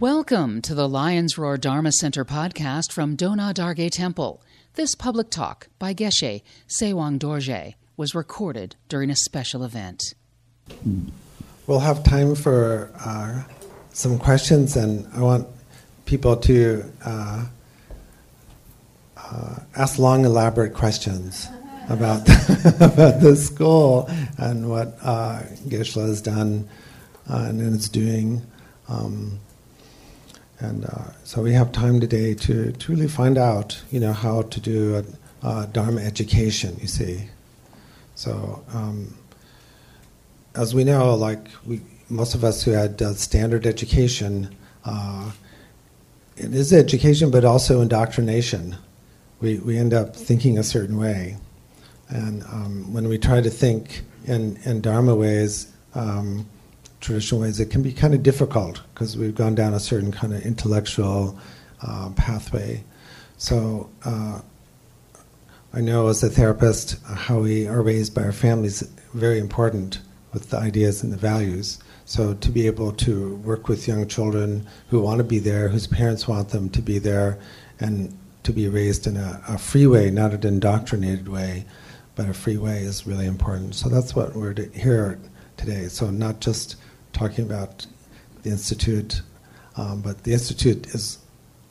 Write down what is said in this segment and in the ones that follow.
Welcome to the Lion's Roar Dharma Center podcast from Dona Dargay Temple. This public talk by Geshe Sewang Dorje was recorded during a special event. We'll have time for uh, some questions, and I want people to uh, uh, ask long, elaborate questions about about the school and what uh, Geshe has done and is doing. Um, and uh, so we have time today to, to really find out, you know, how to do a, a Dharma education, you see. So um, as we know, like we, most of us who had uh, standard education, uh, it is education, but also indoctrination. We, we end up thinking a certain way. And um, when we try to think in, in Dharma ways, um, traditional ways, it can be kind of difficult because we've gone down a certain kind of intellectual uh, pathway. So uh, I know as a therapist how we are raised by our families very important with the ideas and the values. So to be able to work with young children who want to be there, whose parents want them to be there, and to be raised in a, a free way, not an indoctrinated way, but a free way is really important. So that's what we're here today. So not just talking about the institute, um, but the institute is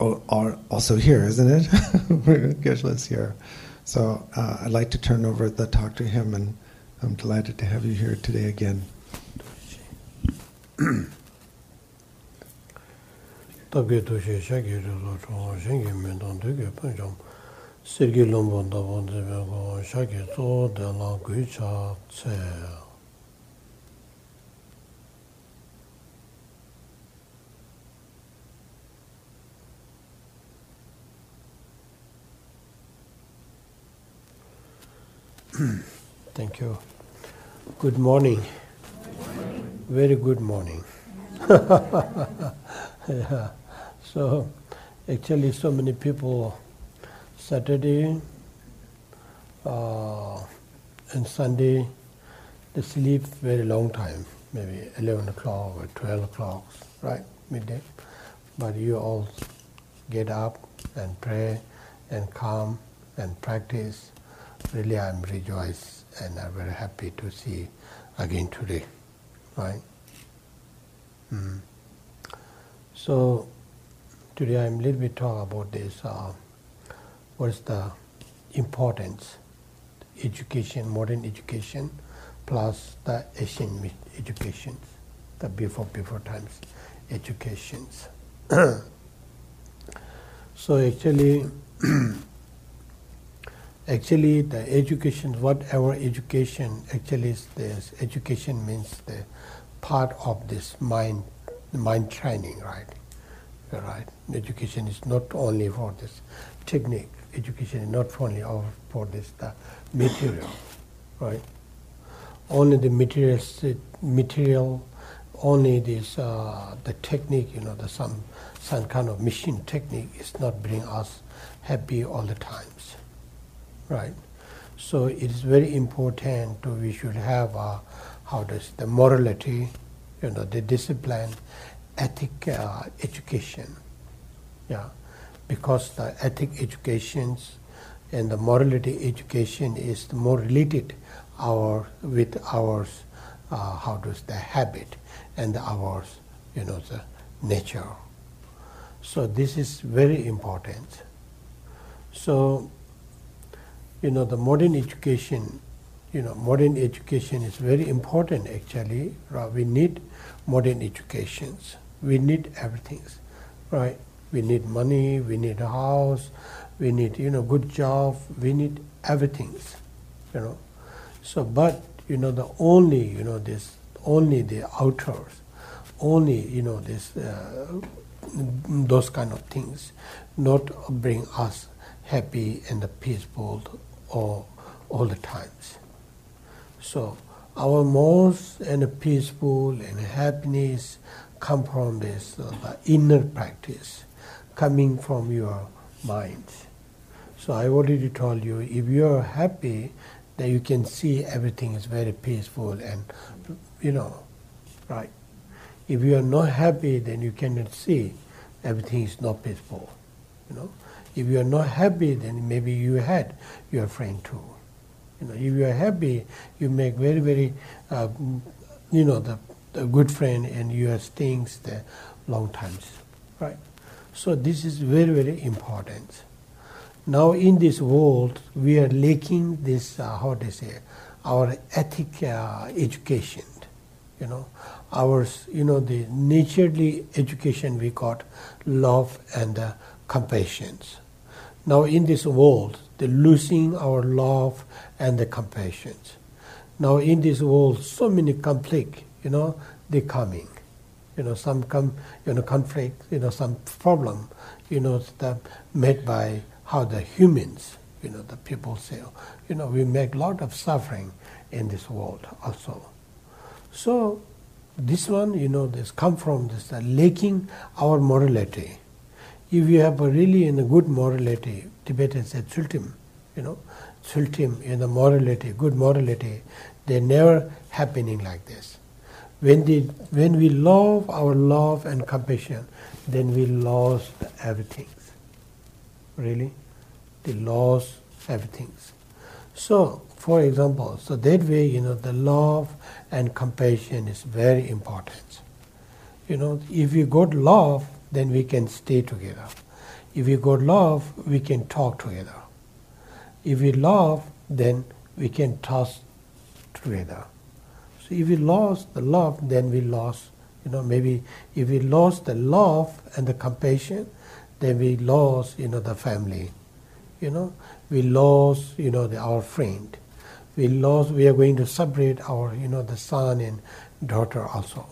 also here, isn't it? Geshe here. So uh, I'd like to turn over the talk to him, and I'm delighted to have you here today again. Thank you. Good morning. morning. Very good morning. yeah. So, actually, so many people Saturday uh, and Sunday they sleep very long time, maybe 11 o'clock or 12 o'clock, right, midday. But you all get up and pray and come and practice really I'm rejoiced and I'm very happy to see again today, right? Mm. So today I'm a little bit talk about this, uh, what is the importance, education, modern education, plus the Asian education, the before, before times educations. so actually, Actually, the education, whatever education actually is this, education means the part of this mind, mind training, right? Right. Education is not only for this technique. Education is not only for this the material, right? Only the material, material, only this uh, the technique, you know, the some some kind of machine technique is not bring us happy all the times right? So it is very important to we should have a, how does the morality, you know, the discipline, ethic uh, education, yeah, because the ethic educations and the morality education is more related our with ours uh, how does the habit and ours you know the nature. So this is very important. So you know, the modern education, you know, modern education is very important actually. Right? We need modern educations. We need everything, right? We need money, we need a house, we need, you know, good job, we need everything, you know. So, but, you know, the only, you know, this, only the outers, only, you know, this, uh, those kind of things, not bring us happy and peaceful all, all the times. So our most and peaceful and happiness come from this uh, inner practice, coming from your mind. So I already told you, if you are happy, then you can see everything is very peaceful and, you know, right. If you are not happy, then you cannot see everything is not peaceful. You know, if you are not happy, then maybe you had your friend too. You know, if you are happy, you make very very, uh, you know, the, the good friend, and you are staying there long times, right? So this is very very important. Now in this world, we are lacking this uh, how to say our ethic uh, education. You know, our you know the naturally education we got love and uh, compassion. Now in this world, the losing our love and the compassion. Now in this world, so many conflict. You know, they coming. You know, some come you know conflict. You know, some problem. You know, that made by how the humans, you know, the people say, you know, we make a lot of suffering in this world also. So this one, you know, this come from this uh, lacking our morality. If you have a really in a good morality, Tibetans say sultim, you know, sultim in the morality, good morality, they never happening like this. When, the, when we love our love and compassion, then we lost everything really, the lost everything. So, for example, so that way, you know, the love and compassion is very important. You know, if we got love, then we can stay together. If we got love, we can talk together. If we love, then we can trust together. So if we lost the love, then we lost, you know, maybe if we lost the love and the compassion, then we lost, you know, the family. You know, we lost, you know, the, our friend. We lost. We are going to separate our, you know, the son and daughter also.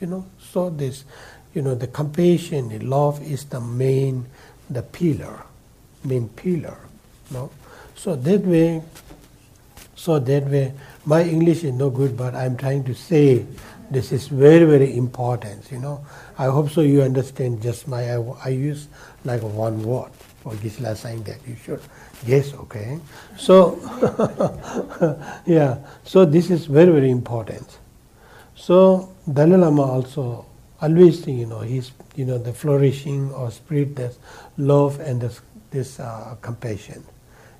You know, so this, you know, the compassion, the love is the main, the pillar, main pillar. No, so that way, so that way, my English is no good, but I'm trying to say this is very very important. You know, I hope so. You understand just my I, I use like one word for Gisela saying that you should guess. Okay, so yeah, so this is very very important. So Dalai Lama also always you know he's you know the flourishing or spirit this love and this this uh, compassion.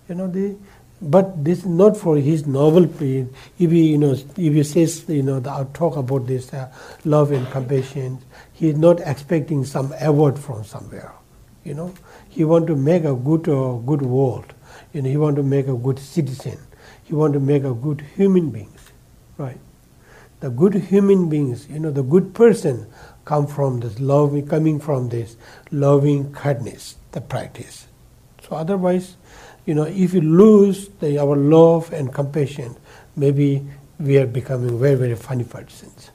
You know the but this is not for his Nobel period. If he, you know, if he says, you know, the, I'll talk about this uh, love and compassion, he is not expecting some award from somewhere. You know, he want to make a good, uh, good world. You know, he want to make a good citizen. He want to make a good human beings, right? The good human beings, you know, the good person come from this love, coming from this loving kindness, the practice. So otherwise, you know, if we lose the, our love and compassion, maybe we are becoming very, very funny persons,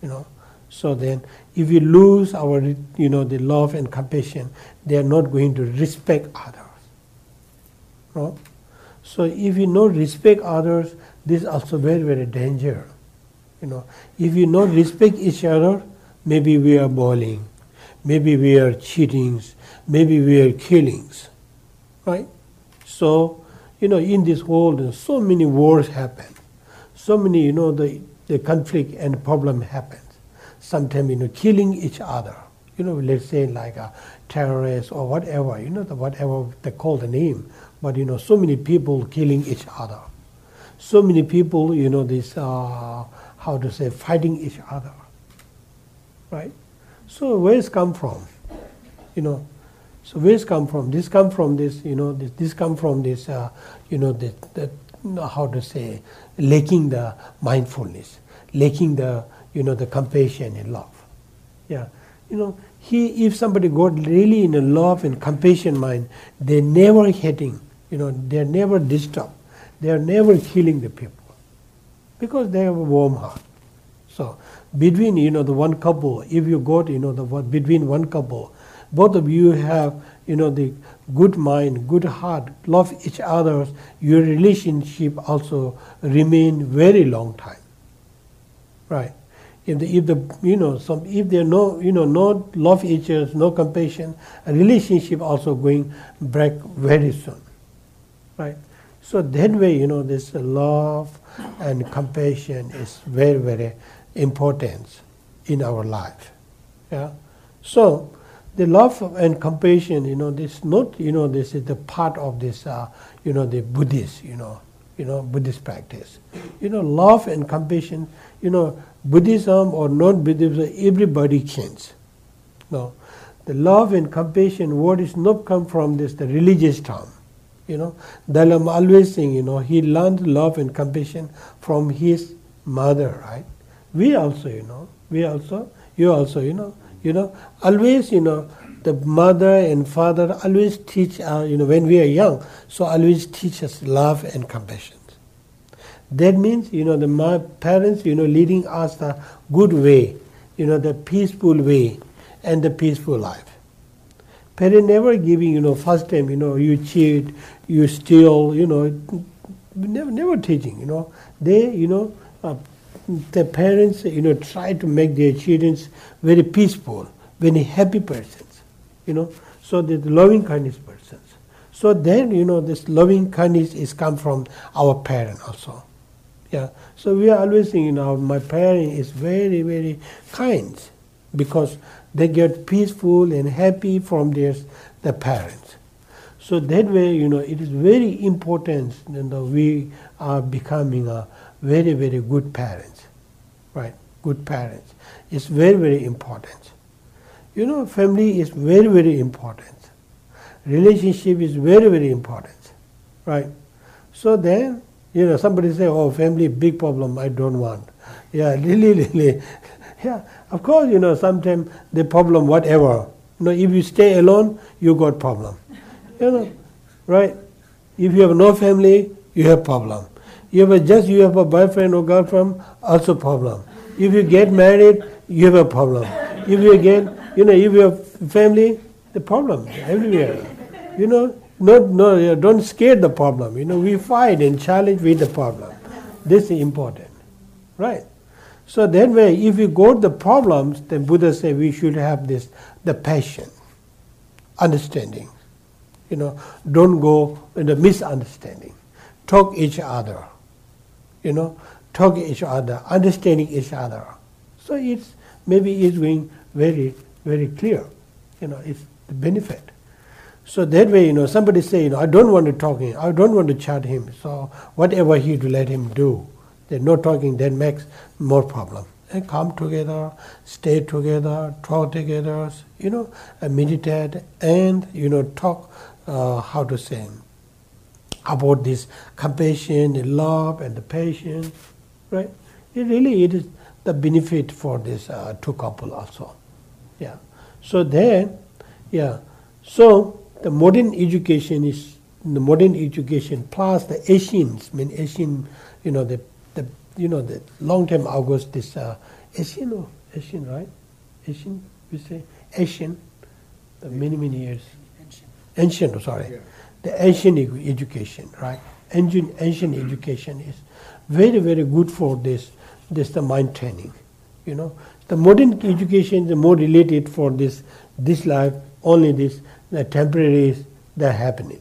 you know. So then, if we lose our, you know, the love and compassion, they are not going to respect others. No? So if you not respect others, this is also very, very danger. You know, if you not respect each other, maybe we are bullying, maybe we are cheating, maybe we are killings, right? So, you know, in this world, so many wars happen. So many, you know, the, the conflict and problem happens. Sometimes, you know, killing each other. You know, let's say like a terrorist or whatever, you know, the, whatever they call the name. But, you know, so many people killing each other. So many people, you know, this, uh, how to say, fighting each other. Right? So where it's come from? You know, so where's come from? This come from this, you know, this, this come from this, uh, you know, the, how to say, lacking the mindfulness, lacking the, you know, the compassion and love. Yeah, you know, he, if somebody got really in a love and compassion mind, they're never hating, you know, they're never disturbed, they are never killing the people, because they have a warm heart. So between, you know, the one couple, if you got, you know, the between one couple, both of you have you know the good mind good heart love each other your relationship also remain very long time. Right? If the, if the you know some if there no you know no love each other no compassion a relationship also going break very soon. Right so that way you know this love and compassion is very very important in our life. Yeah. So the love and compassion, you know, this not, you know, this is the part of this, uh, you know, the Buddhist, you know, you know, Buddhist practice. You know, love and compassion, you know, Buddhism or non-Buddhism, everybody changes. No, the love and compassion word is not come from this the religious term. You know, Dalai Lama always saying, you know, he learned love and compassion from his mother, right? We also, you know, we also, you also, you know, you know, always, you know, the mother and father always teach, uh, you know, when we are young, so always teach us love and compassion. That means, you know, the my parents, you know, leading us the good way, you know, the peaceful way and the peaceful life. Parents never giving, you know, first time, you know, you cheat, you steal, you know, never, never teaching, you know. They, you know, uh, the parents, you know, try to make their children very peaceful, very happy persons, you know, so that loving kindness persons. So then, you know, this loving kindness is come from our parent also. Yeah. So we are always saying, you know, my parent is very, very kind because they get peaceful and happy from their the parents. So that way, you know, it is very important you know, we are becoming a very, very good parents. Right? Good parents. It's very, very important. You know, family is very, very important. Relationship is very, very important. Right? So then, you know, somebody say, oh, family, big problem, I don't want. Yeah, really, really. Yeah, of course, you know, sometimes the problem, whatever. You know, if you stay alone, you got problem. You know, right? If you have no family, you have problem. You have a, just you have a boyfriend or girlfriend, also problem. If you get married, you have a problem. If you get, you know, if you have family, the problem everywhere. You know, no, no, don't scare the problem. You know, we fight and challenge with the problem. This is important, right? So that way, if we got the problems, then Buddha said we should have this, the passion, understanding. You know, don't go in the misunderstanding. Talk each other. You know, talk each other, understanding each other. So it's maybe it's going very, very clear. You know, it's the benefit. So that way, you know, somebody say, you know, I don't want to talk him, I don't want to chat him. So whatever he do, let him do. There's no talking that makes more problem. And come together, stay together, talk together, you know, and meditate and you know talk uh, how to say about this compassion, the love, and the patience, right? It really it is the benefit for this uh, two couple also. Yeah. So then, yeah. So the modern education is the modern education plus the Asians, I mean Asian, you know the you know the long term August this uh, Asian or Asian right? Asian we say Asian, the many many years. Ancient. Ancient, sorry. Yeah. The ancient education, right? Ancient ancient education is very very good for this this the mind training, you know. The modern education is more related for this this life only this the temporary the happiness.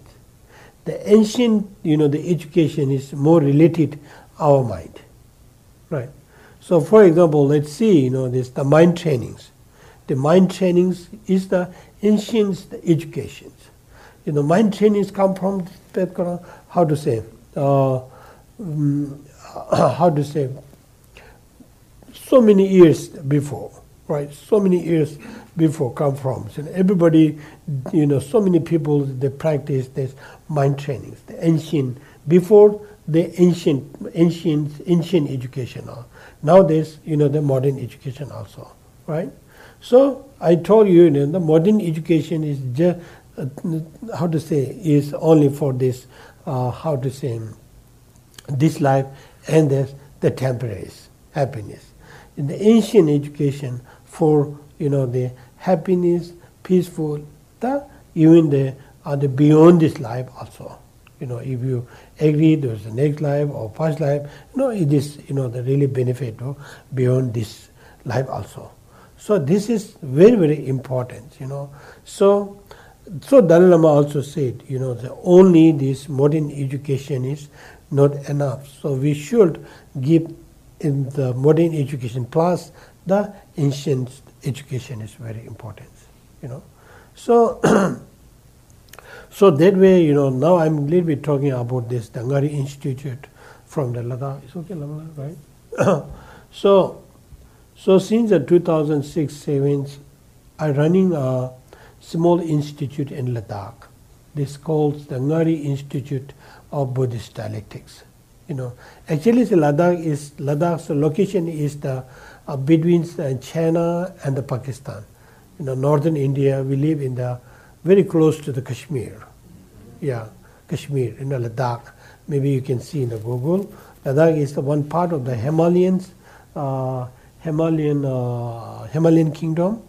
The ancient, you know, the education is more related our mind, right? So, for example, let's see, you know, this the mind trainings. The mind trainings is the ancient educations. You know, mind trainings come from background, how to say, uh, um, how to say, so many years before, right? So many years before come from. So everybody, you know, so many people they practice this mind trainings, the ancient before the ancient ancient ancient education. Now there's you know the modern education also, right? So I told you, you know, the modern education is just uh, how to say is only for this uh, how to say this life and this the temporary happiness. In the ancient education for you know the happiness, peaceful, the, even the, uh, the beyond this life also. You know, if you agree there's the next life or past life, you know, it is, you know, the really benefit of beyond this life also. So this is very, very important, you know. So, so Dalai Lama also said, you know, the only this modern education is not enough. So we should give in the modern education plus the ancient education is very important, you know. So, so that way, you know, now I'm little bit talking about this Dangari Institute from the Ladakh. It's okay, Ladakh, right? so, so since the 2006 7 I'm running a small institute in Ladakh. This called the Ngari Institute of Buddhist Dialectics. You know, actually, the Ladakh is Ladakh's location is the uh, between uh, China and the Pakistan. You know, northern India. We live in the very close to the Kashmir. Yeah, Kashmir in the Ladakh. Maybe you can see in the Google. Ladakh is the one part of the Himalayans, uh, Himalayan uh, Himalayan kingdom.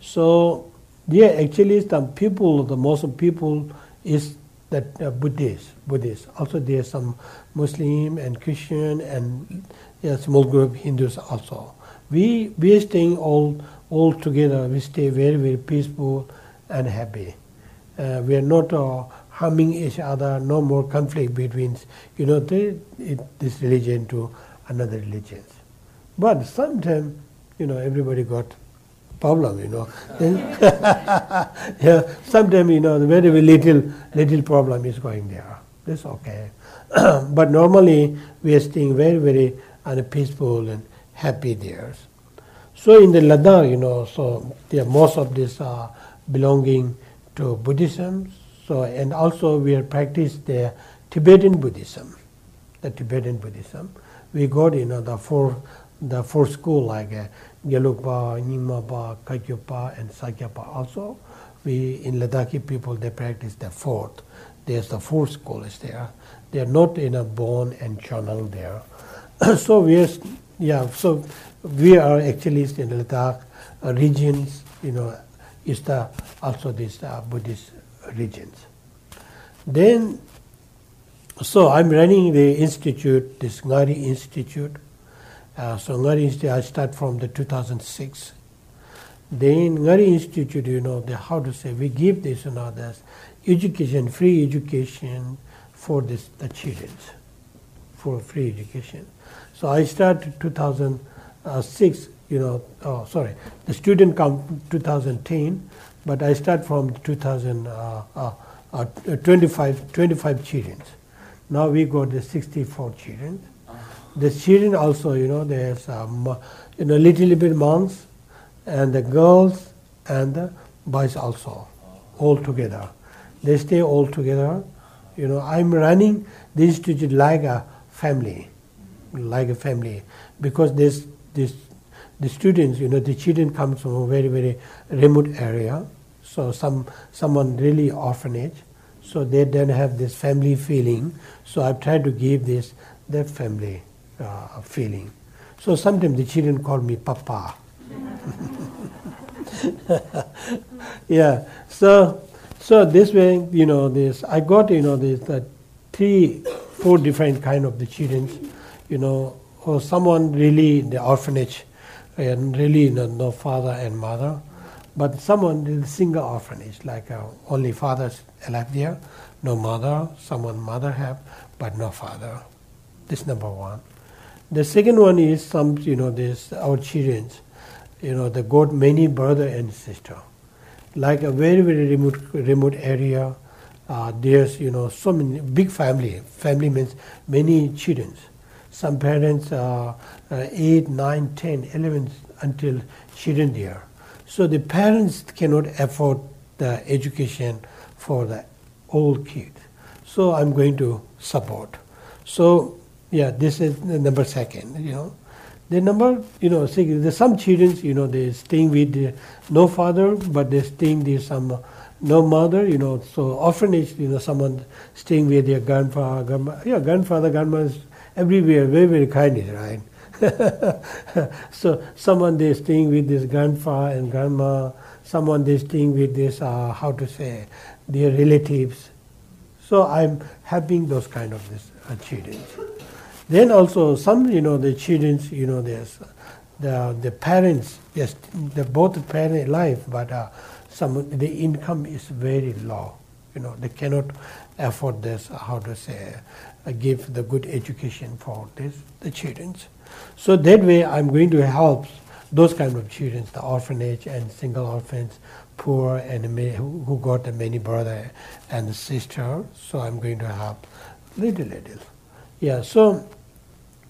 So there actually some people, the most people is that uh, Buddhist, Buddhist. Also there are some Muslim and Christian and yeah, small group Hindus also. We we are staying all all together. We stay very very peaceful and happy. Uh, we are not uh, harming each other. No more conflict between you know the, it, this religion to another religion. But sometimes you know everybody got problem, you know. yeah, sometimes, you know, very, little, little problem is going there. That's okay. but normally, we are staying very, very uh, peaceful and happy there. So in the Ladakh, you know, so there most of this are belonging to Buddhism. So and also we are practice the Tibetan Buddhism, the Tibetan Buddhism. We got you know the four the four school like uh, Gelugpa, Nyingmapa, Kagyapa, and Sakyapa also. We, in Ladakhi people, they practice the fourth. There's the four schools there. They are not in a bone and channel there. so we are, yeah, so we are actually in Ladakh regions, you know, is the, also these uh, Buddhist regions. Then, so I'm running the institute, this Ngari Institute, uh, so Ngari Institute, I start from the 2006. Then Ngari Institute, you know, the, how to say, we give this, know, this education, free education for this, the children, for free education. So I started 2006, you know, oh, sorry, the student count 2010, but I start from 2000, uh, uh, uh, 25, 25 children. Now we got the 64 children the children also, you know, there's um, you know little bit monks and the girls and the boys also, all together. They stay all together. You know, I'm running this institute like a family, like a family, because this this the students, you know, the children come from a very very remote area. So some someone really orphanage, so they don't have this family feeling. So I've tried to give this their family uh, feeling. So sometimes the children call me Papa. yeah. So so this way, you know, this I got you know this uh, three, four different kind of the children, you know, or someone really the orphanage, and really know, no father and mother, but someone in single orphanage, like uh, only fathers alive there, no mother, someone mother have, but no father. This number one. The second one is some, you know, this our children, you know, they got many brother and sister, like a very very remote remote area. Uh, there's you know so many big family. Family means many children. Some parents are uh, 8, 9, 10, 11 until children there. So the parents cannot afford the education for the old kid. So I'm going to support. So yeah, this is the number second, you know. The number, you know, there's some children, you know, they're staying with no father, but they're staying with some no mother, you know, so orphanage, you know, someone staying with their grandfather, grandma, yeah, grandfather, grandma is everywhere, very, very kind, right? so someone they're staying with this grandpa and grandma, someone they're staying with this, uh, how to say, their relatives. So I'm having those kind of this uh, children. Then also some, you know, the children, you know, there's the the parents, yes, the both parent alive, but uh, some the income is very low. You know, they cannot afford this. How to say, uh, give the good education for this the children. So that way, I'm going to help those kind of children, the orphanage and single orphans, poor and who, got a many brother and sister. So I'm going to help little little. Yeah. So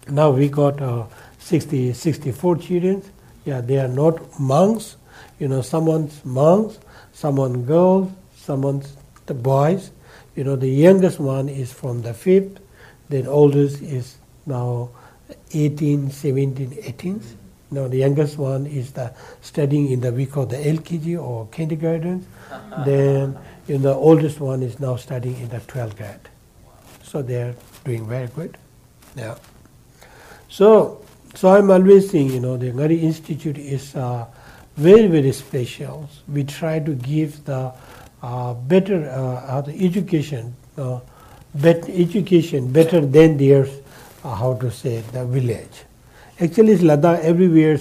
now we got uh, 60, 64 children. Yeah, they are not monks. You know, someone's monks, someone girls, someone's the boys. You know, the youngest one is from the fifth, the oldest is now 18, 17, 18. Now the youngest one is the studying in the we call the LKG or kindergarten. then you know, the oldest one is now studying in the 12th grade. So they are doing very good. Yeah. So so I'm always saying, you know, the Ngari Institute is uh, very, very special. We try to give the uh, better uh, the education, uh, better education better than their, uh, how to say, the village. Actually, it's Ladakh everywhere,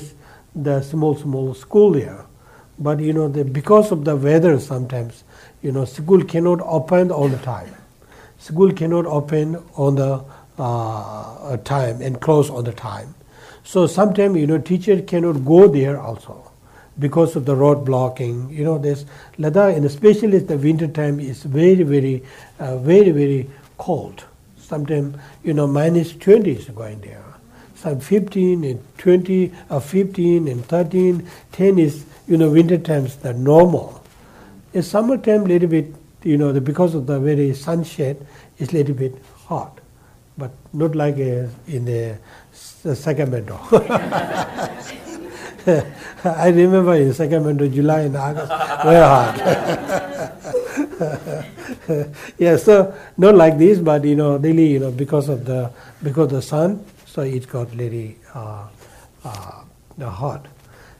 the small, small school there. But, you know, the, because of the weather sometimes, you know, school cannot open all the time. School cannot open on the uh, time and close all the time. So sometimes, you know, teacher cannot go there also because of the road blocking. You know, this Ladakh, and especially the winter time, is very, very, uh, very, very cold. Sometimes, you know, minus 20 is going there. Some 15 and 20, or 15 and 13, 10 is, you know, winter times the normal. In summertime, little bit, you know, the, because of the very sunshine, it's little bit hot, but not like uh, in the Sacramento. I remember in second Sacramento, July and August, very hard. yeah, so not like this, but you know, really, you know, because of the because of the sun, so it got really uh, uh, hot.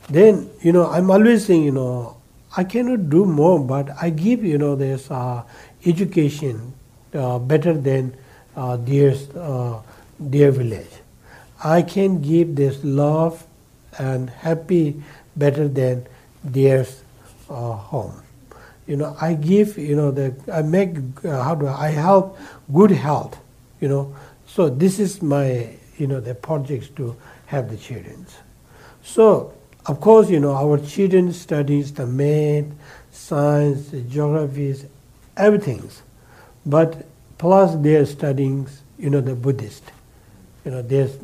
Then you know, I'm always saying, you know, I cannot do more, but I give you know this uh, education uh, better than uh, their uh, their village. I can give this love and happy better than their uh, home. You know, I give, you know, the I make uh, how do I, I help good health. You know, so this is my you know the projects to have the children. So of course, you know, our children studies the math, science, geographies, everything, but plus they're studying, you know, the Buddhist you know, there's,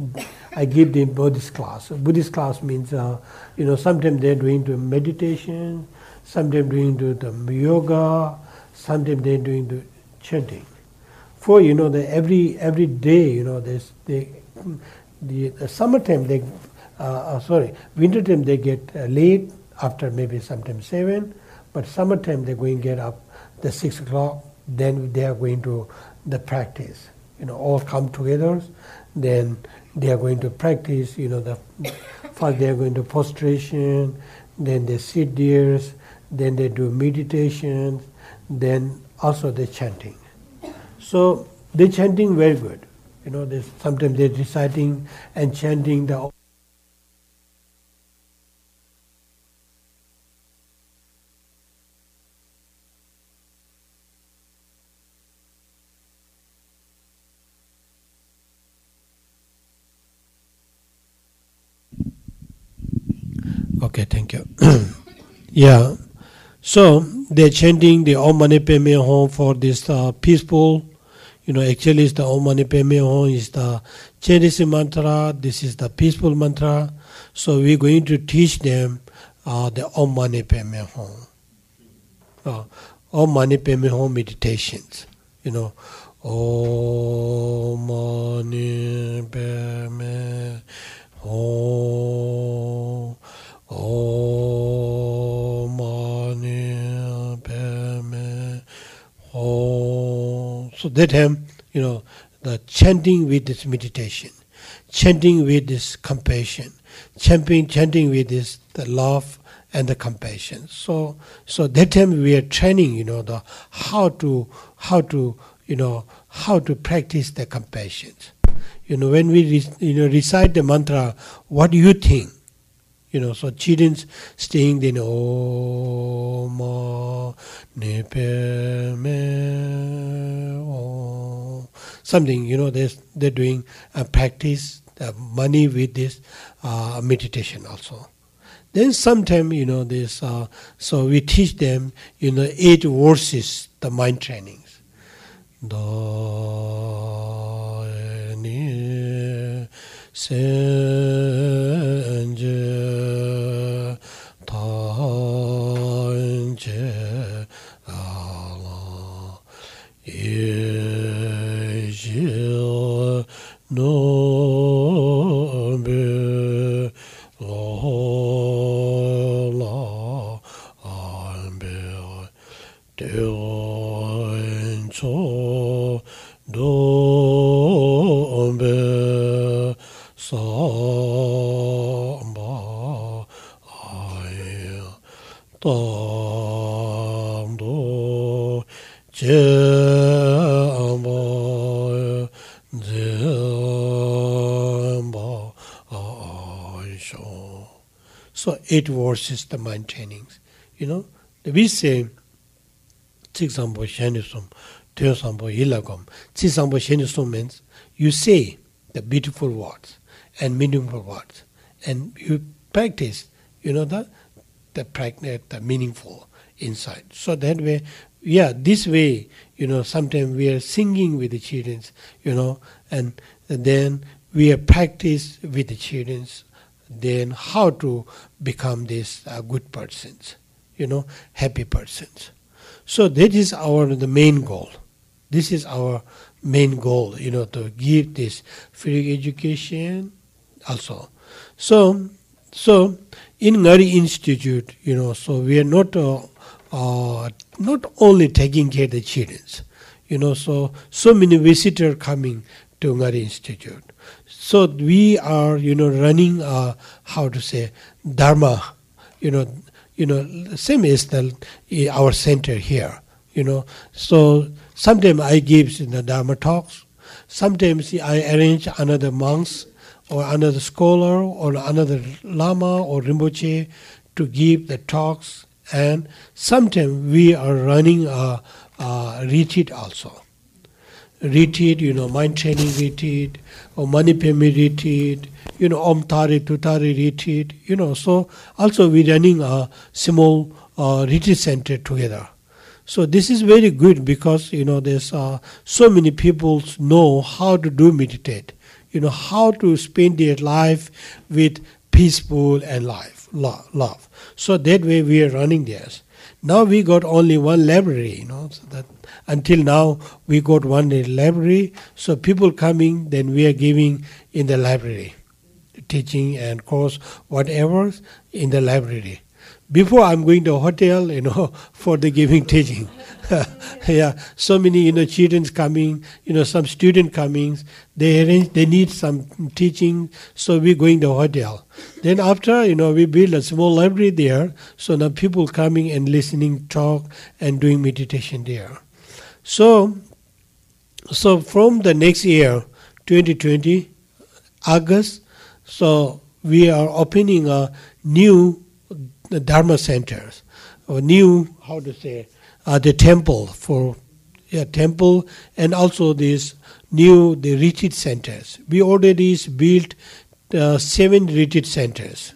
I give them Buddhist class. Buddhist class means, uh, you know, sometimes they're doing the meditation, sometimes doing the, the yoga, sometimes they're doing the chanting. For you know, the every every day, you know, there's they, the, the summertime they, uh, uh, sorry, wintertime they get uh, late after maybe sometimes seven, but summertime they're going to get up the six o'clock. Then they are going to the practice. You know, all come together then they are going to practice, you know, the first they are going to prostration, then they sit there, then they do meditation, then also the chanting. So the chanting very good. You know, sometimes they're reciting and chanting the Okay, thank you. yeah. So they're chanting the Om Mani Padme Hum for this uh, peaceful. You know, actually, it's the Om Mani Padme Hum is the Chinese mantra. This is the peaceful mantra. So we're going to teach them uh, the Om Mani Padme Hum. Uh, Om Mani Padme Hum meditations. You know, Om Mani Padme Hum. Om Mani Padme. So that time, you know, the chanting with this meditation, chanting with this compassion, chanting, chanting with this the love and the compassion. So, so that time we are training, you know, the how to how to you know how to practice the compassion. You know, when we you know recite the mantra, what do you think? You know, so children's staying then oh ma ne me oh something. You know, they they're doing a practice uh, money with this uh, meditation also. Then sometime, you know, this, uh, so we teach them, you know, eight verses, the mind trainings. Ni senje tanje ala yejil no eight verses the mind training. You know, we say, Tsik Sampo Shenisum, Teo Sampo Hilagom. Tsik Shenisum means you say the beautiful words and meaningful words and you practice, you know, the the, pregnant, the meaningful inside. So that way, yeah, this way, you know, sometimes we are singing with the children, you know, and, and then we are practice with the children then how to become these uh, good persons you know happy persons so that is our the main goal. This is our main goal, you know, to give this free education also. So, so in Ngari Institute, you know, so we are not uh, uh, not only taking care of the children, you know, so so many visitors coming to Ngari Institute. So we are, you know, running uh, how to say dharma, you know, you know, same as the, our center here, you know. So sometimes I give the Dharma talks, sometimes I arrange another monks or another scholar or another Lama or Rinpoche to give the talks, and sometimes we are running a, a retreat also. Retreat, you know, mind training retreat or Mani Padme retreat you know, Om Tare Tutare retreat, you know, so also we're running a small uh, retreat center together. So this is very good because, you know, there's uh, so many people know how to do meditate, you know, how to spend their life with peaceful and life, love. So that way we are running this. Now we got only one library, you know, so that until now we got one library. So people coming, then we are giving in the library teaching and course, whatever, in the library. Before I'm going to a hotel, you know, for the giving teaching. yeah, so many, you know, children coming, you know, some student coming, they arrange, they need some teaching, so we're going to hotel. Then after, you know, we build a small library there, so now people coming and listening, talk, and doing meditation there. So, so from the next year, 2020, August, so we are opening a new Dharma centers, a new how to say uh, the temple for yeah, temple and also these new the retreat centers. We already built uh, seven retreat centers.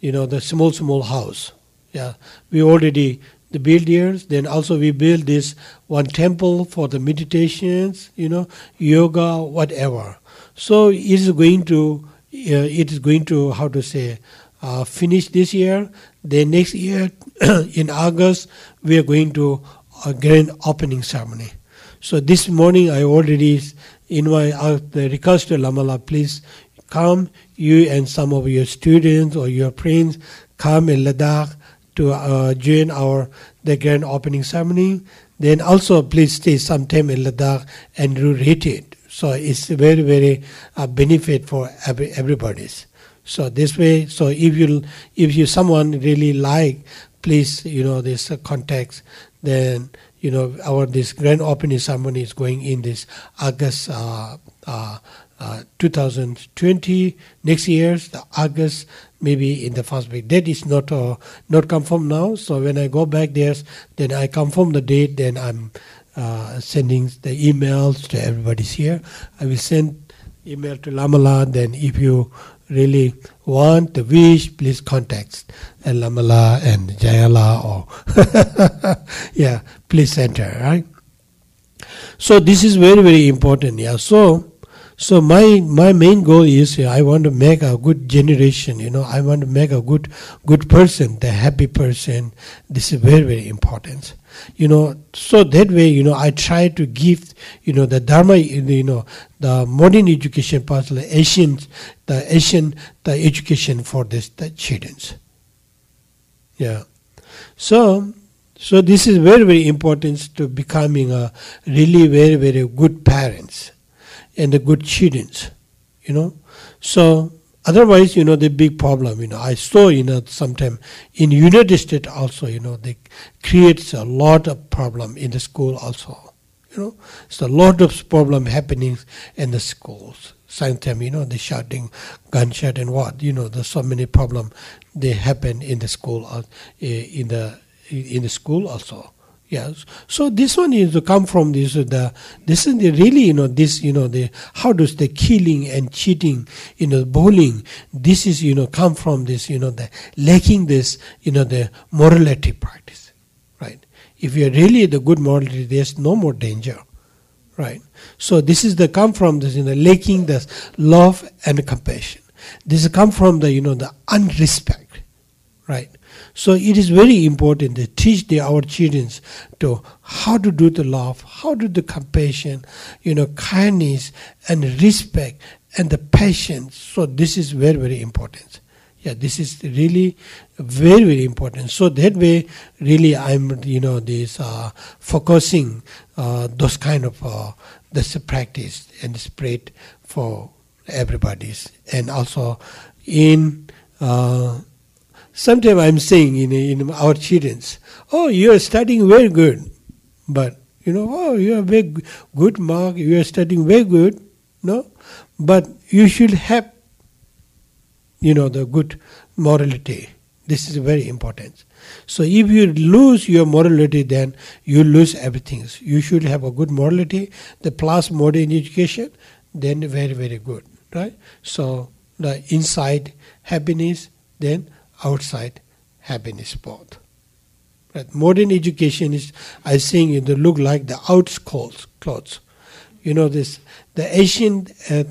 You know the small small house. Yeah, we already the build here. Then also we build this one temple for the meditations. You know yoga whatever. So it is going to uh, it is going to how to say uh, finish this year. Then next year in August we are going to a grand opening ceremony. So this morning I already invite the request to Lamala, please come, you and some of your students or your friends come in Ladakh to uh, join our the grand opening ceremony. Then also please stay some time in Ladakh and retreat. So it's very, very uh, benefit for every, everybody's. So this way, so if you if you someone really like, please you know this uh, context, then you know our this grand opening ceremony is going in this August uh, uh, uh 2020 next year, the August maybe in the first week. That is not uh, not confirmed now. So when I go back there, then I confirm the date. Then I'm uh, sending the emails to everybody's here. I will send email to Lamala. Then if you really want the wish, please contact Lamala and Jayala or yeah, please enter, right? So this is very very important. Yeah. So so my my main goal is I want to make a good generation. You know, I want to make a good good person, the happy person. This is very very important. You know, so that way, you know, I try to give, you know, the Dharma, you know, the modern education, particularly Asian, the Asian, the education for this the children. Yeah. So so this is very very important to becoming a really very very good parents and the good children, you know. So otherwise, you know, the big problem, you know, I saw, you know, sometime in United States also, you know, they creates a lot of problem in the school also. You know, it's a lot of problem happening in the schools. Sometimes, you know, they shouting, gunshot and what, you know, there's so many problem they happen in the school, uh, in the in the school also. Yes. So this one is to come from this uh, the this is the really you know this you know the how does the killing and cheating you know bullying this is you know come from this you know the lacking this you know the morality practice right? If you are really the good morality there's no more danger right? So this is the come from this you know lacking this love and compassion. This is come from the you know the unrespect right so it is very important to teach the, our children to how to do the love, how to do the compassion, you know, kindness and respect and the patience. So this is very, very important. Yeah, this is really very, very important. So that way, really, I'm, you know, this uh, focusing uh, those kind of uh, this practice and spread for everybody's, and also in uh, Sometimes I'm saying in, in our children's, oh, you are studying very good, but you know, oh, you have very good mark, you are studying very good, no, but you should have, you know, the good morality. This is very important. So if you lose your morality, then you lose everything. You should have a good morality, the plus modern education, then very very good, right? So the inside happiness, then outside happiness both. Right? Modern education is, I think, it look like the outskirts clothes. You know this, the Asian, uh,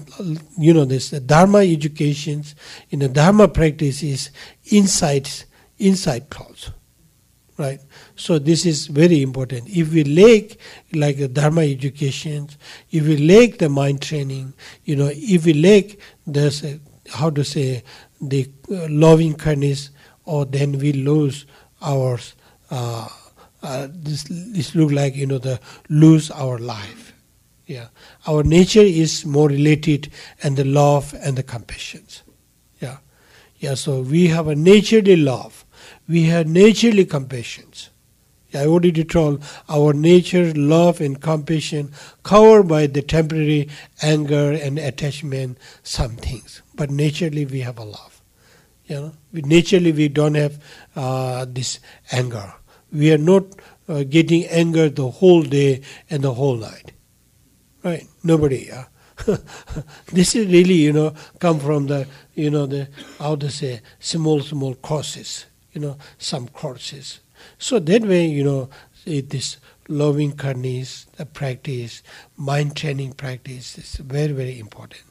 you know this, the Dharma educations, in the Dharma practice is inside, inside clothes, right? So this is very important. If we lack like the Dharma education, if we lack the mind training, you know, if we lack the how to say the uh, loving kindness, or then we lose our. Uh, uh, this this look like you know the lose our life. Yeah, our nature is more related and the love and the compassion. Yeah, yeah. So we have a naturally love, we have naturally compassion. I already told our nature, love and compassion covered by the temporary anger and attachment, some things. But naturally we have a love. You know, we, naturally we don't have uh, this anger. We are not uh, getting anger the whole day and the whole night. Right? Nobody. Yeah? this is really, you know, come from the, you know, the how to say small, small courses. You know, some courses so that way, you know, this loving kindness, practice, mind training practice is very, very important.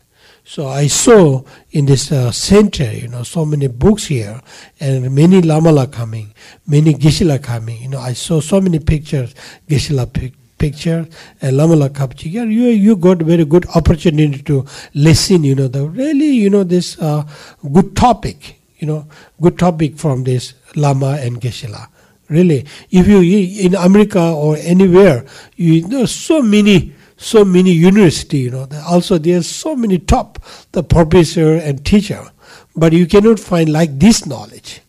So I saw in this uh, center, you know, so many books here, and many lamala coming, many Geshe-la coming. You know, I saw so many pictures, Geshe-la pic- picture, and lamala kapchi. Yeah, you you got very good opportunity to listen. You know, the really, you know, this uh, good topic. You know, good topic from this lama and Geshe-la really. If you in America or anywhere, you know so many so many university. You know, also there are so many top the professor and teacher, but you cannot find like this knowledge.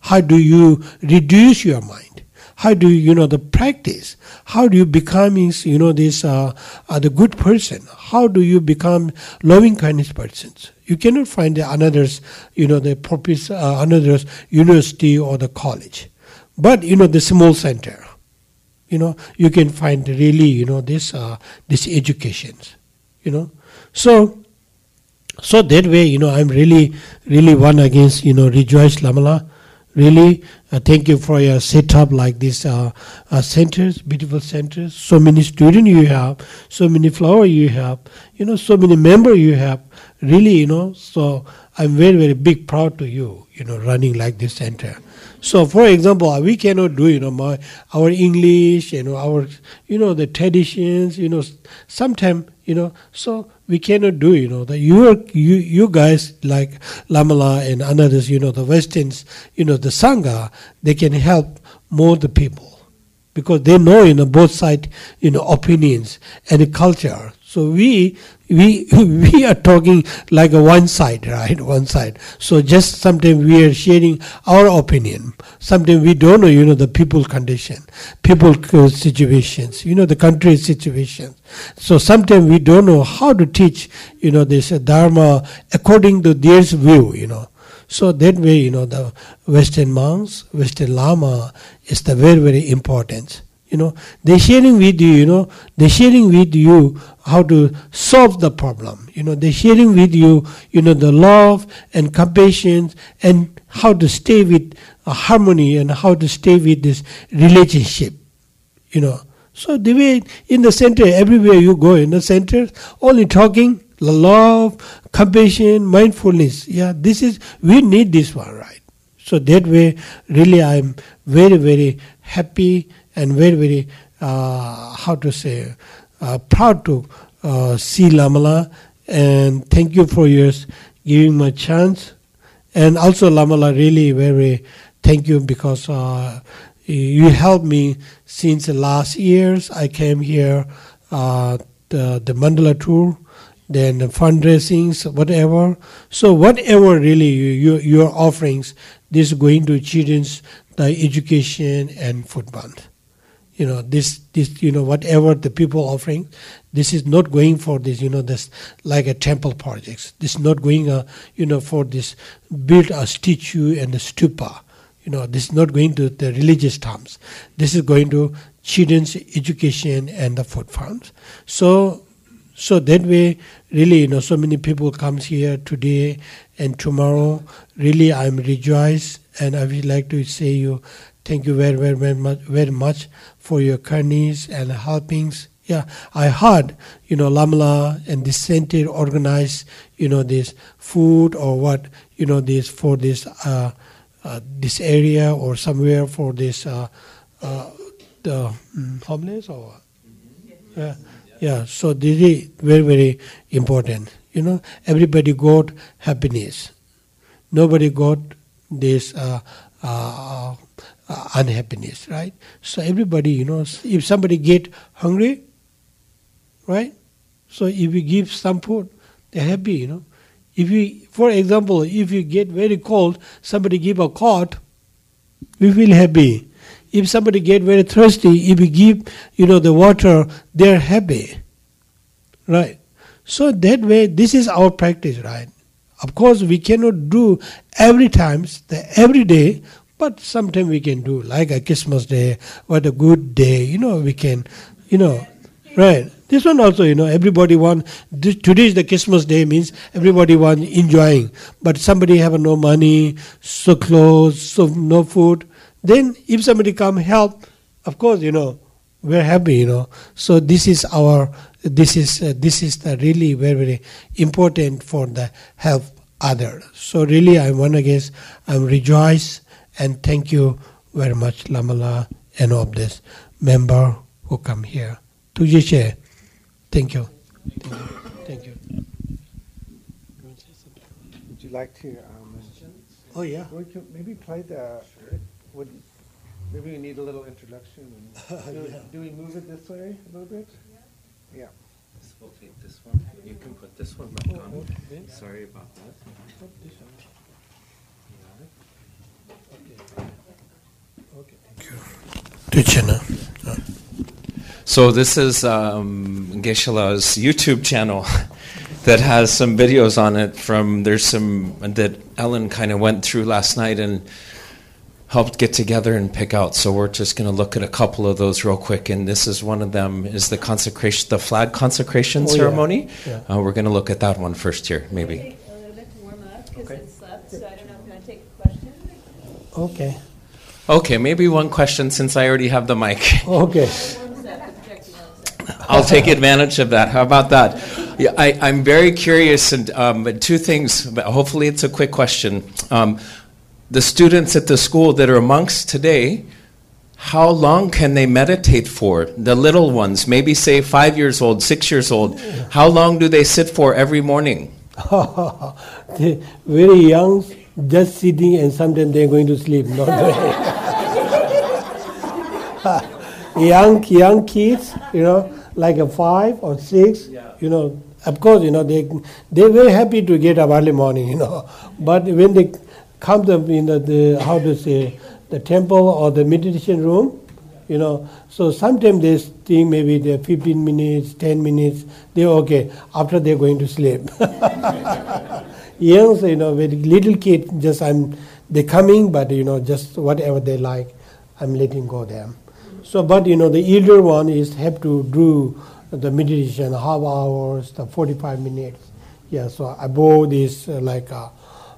How do you reduce your mind? How do you, you know the practice? How do you become you know this uh, uh, the good person? How do you become loving kindness persons? You cannot find the another's you know the professor uh, another's university or the college. But you know the small center, you know you can find really you know this uh, this educations, you know. So So that way, you know, I'm really, really one against, you know, rejoice Lamala. Really, uh, thank you for your setup like this uh, uh, centers, beautiful centers. So many students you have, so many flower you have, you know, so many member you have. Really, you know, so I'm very, very big proud to you, you know, running like this center. So, for example, we cannot do, you know, my, our English, you know, our, you know, the traditions, you know, sometimes, you know, so we cannot do, you know, that you you, you guys like Lamala and others, you know, the Westerns, you know, the Sangha, they can help more the people because they know, you know, both side, you know, opinions and culture. So we we we are talking like a one side, right? One side. So just sometimes we are sharing our opinion. Sometimes we don't know, you know, the people condition, people situations, you know, the country situations. So sometimes we don't know how to teach, you know, this dharma according to their view, you know. So that way, you know, the Western monks, Western Lama is the very very important you know they're sharing with you you know they're sharing with you how to solve the problem. You know they're sharing with you you know the love and compassion and how to stay with uh, harmony and how to stay with this relationship. You know so the way in the center everywhere you go in the center only talking love compassion mindfulness. Yeah this is we need this one right? So that way really i'm very very happy and very, very, uh, how to say, uh, proud to uh, see Lamala. And thank you for your giving me a chance. And also, Lamala, really very thank you because uh, you helped me since the last years. I came here, uh, the, the Mandala tour, then the fundraisings, whatever. So whatever really you, you, your offerings, this is going to children's the education and food bank you know this this you know whatever the people offering this is not going for this you know this like a temple projects. This is not going uh, you know for this build a statue and a stupa. You know this is not going to the religious terms. This is going to children's education and the food farms. So so that way really you know so many people comes here today and tomorrow. Really i'm rejoiced and i would like to say you thank you very very very much very much for your kindness and helpings. Yeah, I heard, you know, Lamla and this center organize, you know, this food or what, you know, this for this uh, uh, this area or somewhere for this uh, uh the mm, homeless or? Yeah, yeah. So this is very very important. You know, everybody got happiness. Nobody got this uh, uh, uh, unhappiness, right? So everybody, you know, if somebody get hungry, right? So if we give some food, they're happy, you know. If we, for example, if you get very cold, somebody give a cot, we feel happy. If somebody get very thirsty, if we give, you know, the water, they're happy, right? So that way, this is our practice, right? Of course, we cannot do every times, the every day, but sometimes we can do like a Christmas day, what a good day, you know, we can, you know, right. This one also, you know, everybody want, this, today is the Christmas day means everybody want enjoying. But somebody have no money, so clothes, so no food. Then if somebody come help, of course, you know, we're happy, you know. So this is our, this is, uh, this is the really very, very important for the help other. So really I'm one against, I'm rejoice and thank you very much, Lamala, and all this member who come here. Tujishe, thank you. Thank you. Would you like to? Um, oh yeah. maybe play the. Would, maybe we need a little introduction. do, yeah. do, we move it this way a little bit? Yeah. yeah. We'll take this one. You can put this one back oh, on. Sorry about that. So this is um, Geshe-la's YouTube channel that has some videos on it from there's some that Ellen kind of went through last night and helped get together and pick out. So we're just going to look at a couple of those real quick. And this is one of them is the consecration, the flag consecration Oh, ceremony. Yeah. Uh, we're going to look at that one first here, maybe. Take a little bit to up because it slept, so I don't know if you want to take a question. Okay. Okay, maybe one question since I already have the mic. Okay. Warms up, the projector warms up. I'll take advantage of that. How about that? Yeah, I, I'm very curious, and um, two things. But hopefully, it's a quick question. Um, the students at the school that are monks today, how long can they meditate for? The little ones, maybe say five years old, six years old. How long do they sit for every morning? Very young, just sitting, and sometimes they're going to sleep. Not very. Young, young kids, you know, like a five or six, you know. Of course, you know they they're very happy to get up early morning, you know. But when they come to you know the how to say the temple or the meditation room, you know. So sometimes they think maybe they're 15 minutes, 10 minutes, they're okay. After they're going to sleep. Young, you know, with little kid, just I'm, they coming, but you know, just whatever they like, I'm letting go them. So, but you know, the elder one is have to do the meditation half hours, the 45 minutes. Yeah, so above this uh, like uh,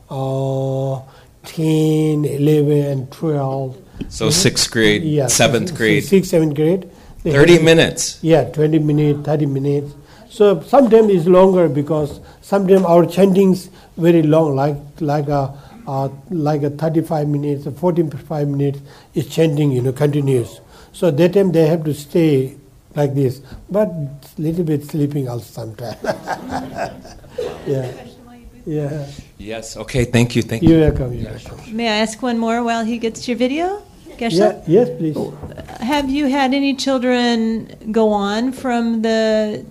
uh, 10, 11, 12. So sixth grade, Yeah, seventh grade, sixth, seventh grade. They have thirty to- minutes. yeah, 20 minutes, 30 minutes. So sometimes it's longer because sometimes our chantings very long, like like a uh, like a 35 minutes, 45 minutes is chanting, you know, continuous. So that time they have to stay like this, but little bit sleeping also sometimes. yeah, yeah. Yes. Okay. Thank you. Thank you. You're welcome. You're welcome. May I ask one more while he gets your video? Geshe? Yeah, yes, please. Have you had any children go on from the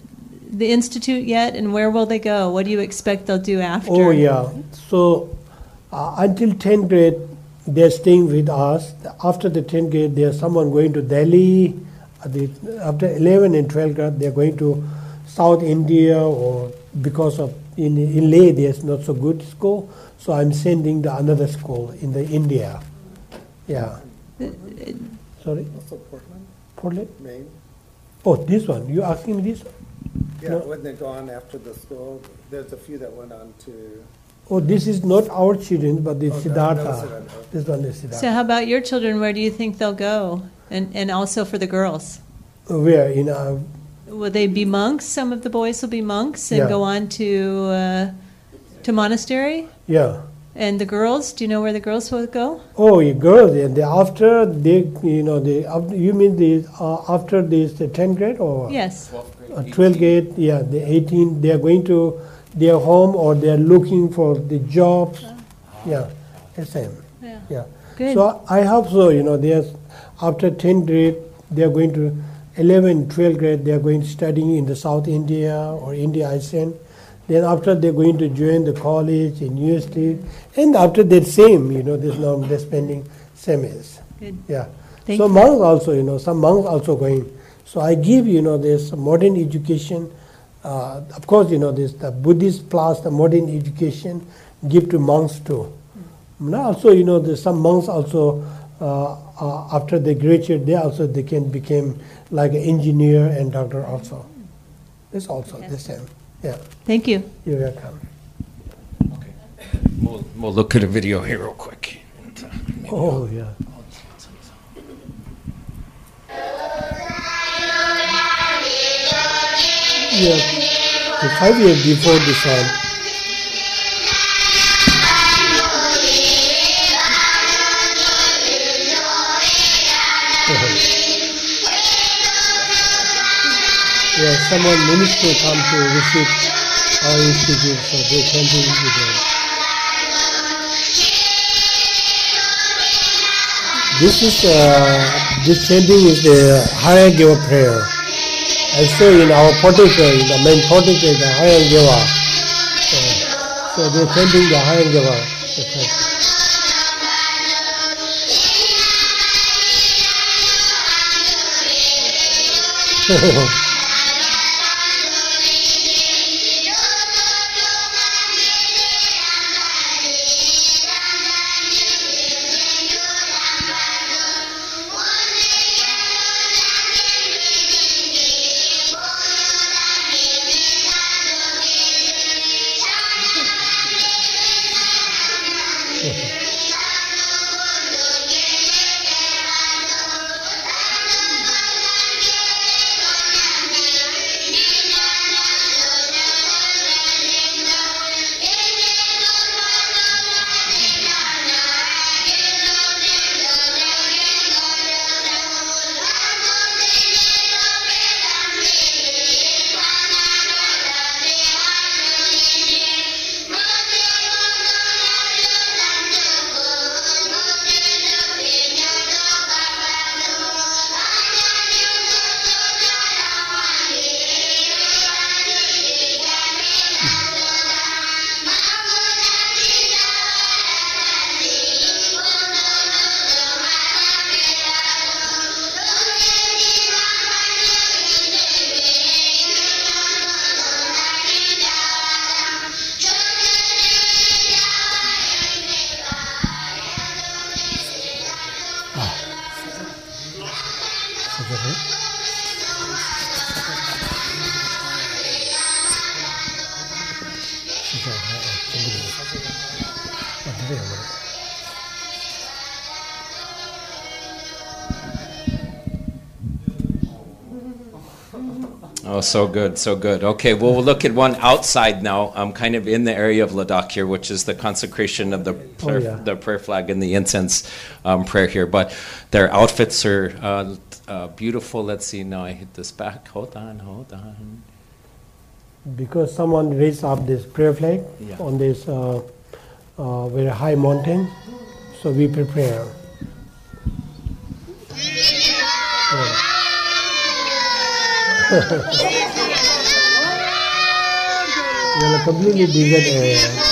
the institute yet, and where will they go? What do you expect they'll do after? Oh yeah. So uh, until 10th grade, they're staying with us. After the 10th grade, there's someone going to Delhi. After 11 and 12th grade, they're going to South India or because of in in Leh there's not so good school. So I'm sending the another school in the India. Yeah. Sorry. Also Portland, Portland. Maine. Oh, this one. You're asking me this? Yeah, No. when they go on after the school, there's a few that went on to. Oh, this is not our children, but the Oh, that- that Siddhartha. This one is Siddhartha. So, how about your children? Where do you think they'll go? And and also for the girls, Where in uh, will they be monks? Some of the boys will be monks and Yeah. go on to uh, to monastery. yeah. And the girls, do you know where the girls will go? Oh, you girls, and the after they, you know, the after, you mean the uh, after this the tenth grade or Yes. uh, twelfth grade? Yeah, the eighteen. They are going to their home or they are looking for the jobs. Ah. Yeah, the same. Yeah. Yeah. Good. So I hope so. You know, they are after tenth grade they are going to 11, 12th grade. They are going to studying in the South India or India ASEAN. Then after they're going to join the college and university, and after that same, you know, this now they're spending same age. Good. Yeah. Thank so you. monks also, you know, some monks also going. So I give, you know, this modern education. Uh, of course, you know, this the Buddhist plus the modern education give to monks too. Now also, you know, there's some monks also uh, uh, after they graduate, they also they can become like an engineer and doctor also. This also the same. Yeah, Thank you. you're welcome. Okay. We'll, we'll look at a video here real quick. And, uh, maybe Oh yeah. Yeah, the five years before this one. Yeah, someone minister come to visit our institute, so they can do it. This is uh, this chanting is the Hare Giva prayer. I say in our portico, in the main portico, is the Hare Giva. Uh, so they're chanting the Hare Giva. prayer. Oh, so good, so good. Okay, well, we'll look at one outside now. I'm kind of in the area of Ladakh here, which is the consecration of the prayer, yeah. the prayer flag and the incense um, prayer here. But their outfits are uh, uh, beautiful. Let's see. Now I hit this back. Hold on, hold on. because someone raised up this prayer flag Yeah. on this uh, uh, very high mountain, so we prepare. well, a completely desert area. Yeah,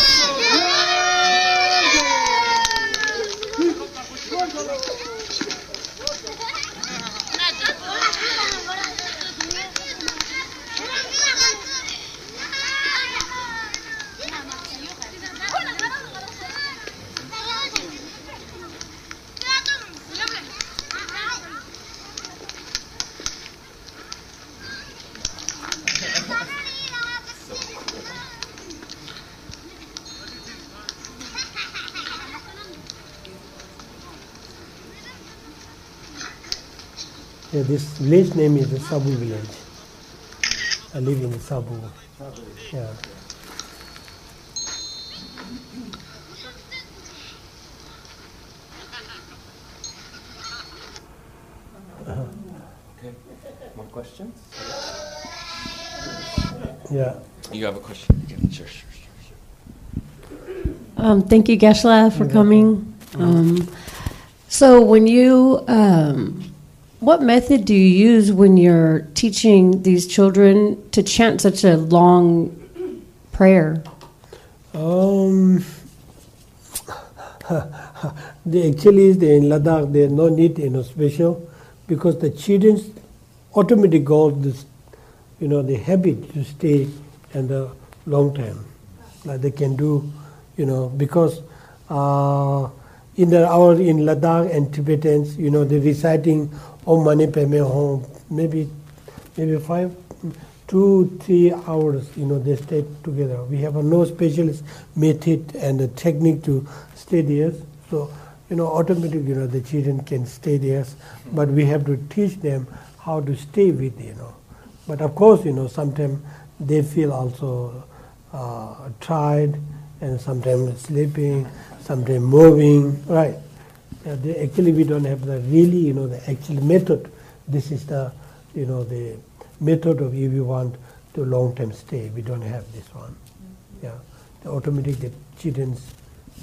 this village name is the Sabu village. I live in the Sabu. Yeah. Okay. More questions? Yeah. You have a question? Yeah, Sure, sure, sure. Um, thank you, Geshe-la, for coming. Um, so, when you, um, what method do you use when you're teaching these children to chant such a long prayer? Um, they actually in Ladakh there's no need you know special because the children automatically got this you know the habit to stay and the long time like they can do you know because uh, in the our in Ladakh and Tibetans you know they reciting Om Mani Padme Hum maybe maybe five two, three hours, you know, they stay together. We have a no specialist method and a technique to stay there. So, you know, automatically, you know, the children can stay there, but we have to teach them how to stay with, you know. But of course, you know, sometimes they feel also uh, tired and sometimes sleeping, sometimes moving, right? Uh, yeah, they, actually, we don't have the really, you know, the actual method. This is the, you know, the method of if you want to long-term stay. We don't have this one. Mm-hmm. Yeah, the automatic the children's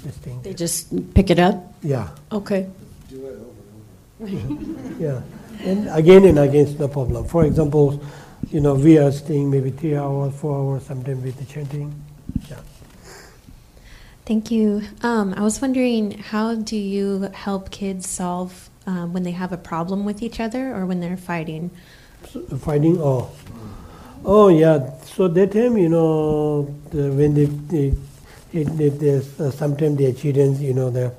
this thing. They just pick it up? Yeah, Okay. yeah, and again and again, it's no problem. For example, you know, we are staying maybe three hours, four hours, sometimes with the chanting. Yeah. Thank you. Um, I was wondering, how do you help kids solve um, when they have a problem with each other or when they're fighting? Fighting oh. Oh yeah. So that time you know when they, they it, there's uh, sometimes their children you know they're,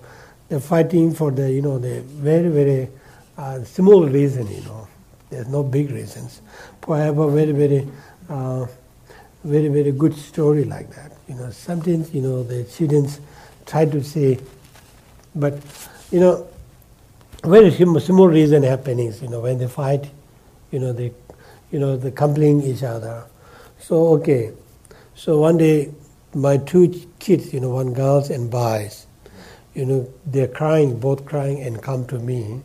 they're fighting for the you know the very very uh, small reason you know. There's no big reasons. But I have a very very uh, very very good story like that you know sometimes you know the students try to say but you know very small, reason happenings you know when they fight you know they you know they complaining each other. So okay. So one day my two kids you know one girls and boys you know they're crying both crying and come to me.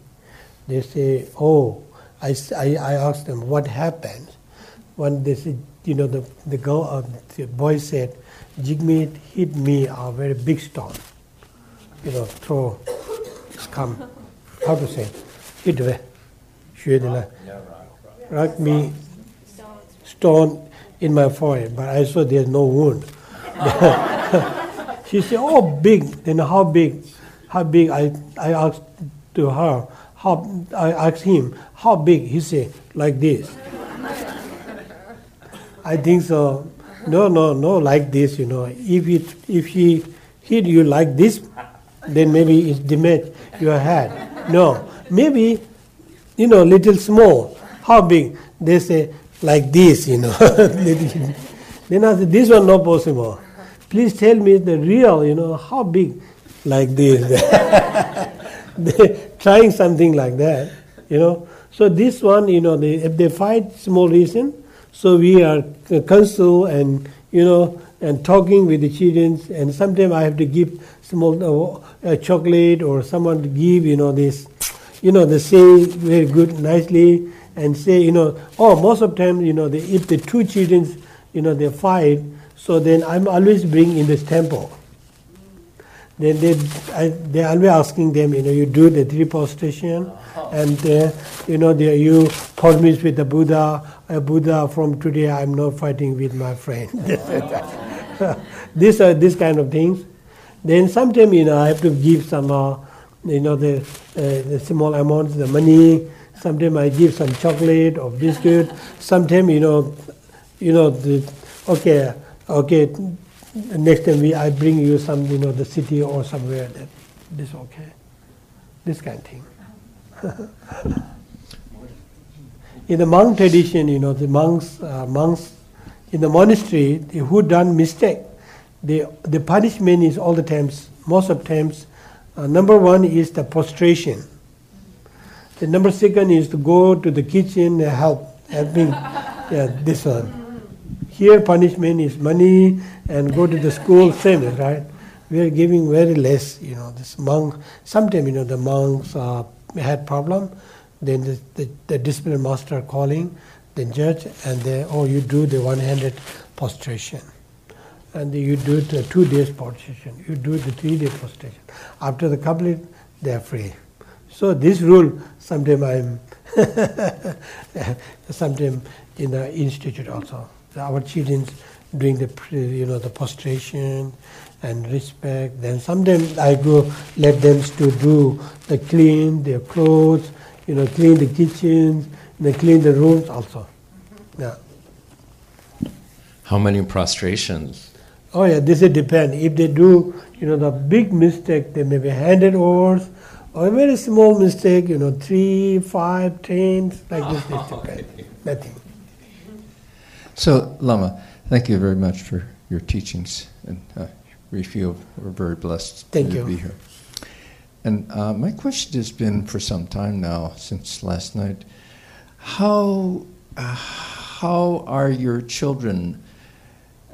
They say oh I I asked them what happened? When they said you know, the, the, girl, uh, the boy said, Jigme hit me a very big stone. You know, throw, scum. How to say? Hit me. Rock, yeah, rock, rock. me stone in my forehead, but I saw there's no wound. she said, "Oh, big." Then how big? How big? I I asked to her. How I asked him how big? He said, "Like this." I think so. No, no, no, like this. You know, if it if he hit you like this, then maybe it damage your head. No, maybe you know, little small. How big? They say like this, you know. then I said, this one not possible. Please tell me the real, you know, how big? Like this. they trying something like that, you know. So this one, you know, they, if they fight small reason, so we are counsel and you know and talking with the children, and sometimes I have to give small uh, chocolate or someone to give, you know, this, you know, they say very good, nicely, and say, you know, oh, most of the time, you know, if the two children, you know, they fight, so then I'm always bring in this temple. Then they, I, they're always asking them, you know, you do the three prostration, and uh, you know, they, you promise with the Buddha, a Buddha from today I'm not fighting with my friend. These are this kind of things. Then sometimes, you know, I have to give some, uh, you know, the, uh, the small amounts, the money. Sometimes I give some chocolate or biscuit. Sometimes, you know, you know, the, okay, okay, next time we, I bring you some, you know, the city or somewhere that this okay, this kind of thing. in the monk tradition, you know, the monks, uh, monks in the monastery who done mistake, the the punishment is all the times, most of times. Uh, number one is the prostration. The number second is to go to the kitchen and help, helping. yeah, this one. Here punishment is money and go to the school, same, right? We are giving very less, you know, this monk, sometimes, you know, the monks uh, had problem, then the, the, the discipline master calling, the judge, and they, oh, you do the one-handed prostration. And you do the two days prostration, you do the three day prostration. After the complete, they are free. So this rule, sometimes I'm, sometimes in the institute also our children doing the you know the prostration and respect. Then sometimes I go let them to do the clean their clothes, you know, clean the kitchens, they clean the rooms also. Yeah. How many prostrations? Oh yeah, this it depend. If they do, you know, the big mistake, they may be handed over, or a very small mistake, you know, three, five, ten, like this. Oh, okay. Nothing. So, Lama, thank you very much for your teachings, and uh, we feel we're very blessed thank to you. be here. And uh, my question has been for some time now, since last night, how uh, how are your children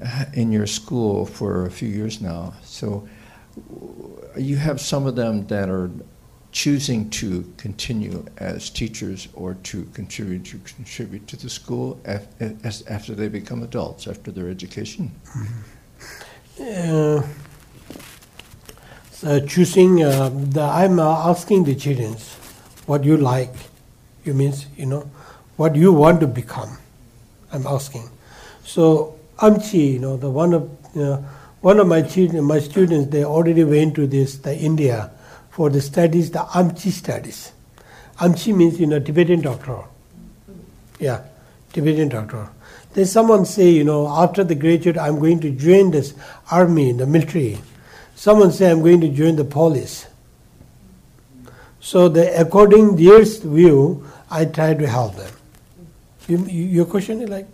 uh, in your school for a few years now? So you have some of them that are choosing to continue as teachers or to contribute to contribute to the school af- as, after they become adults, after their education? Uh, so choosing, uh, the, I'm uh, asking the children what you like. You means, you know, what you want to become. I'm asking. So Amchi, you know, the one of know, one of my children, my students, they already went to this the India for the studies, the Amchi studies. Amchi means, you know, Tibetan doctor. Yeah, Tibetan doctor. Then someone say, you know, after the graduate, I'm going to join this army, the military. Someone say, I'm going to join the police. So, the, according their view, I try to help them. You, your question is like,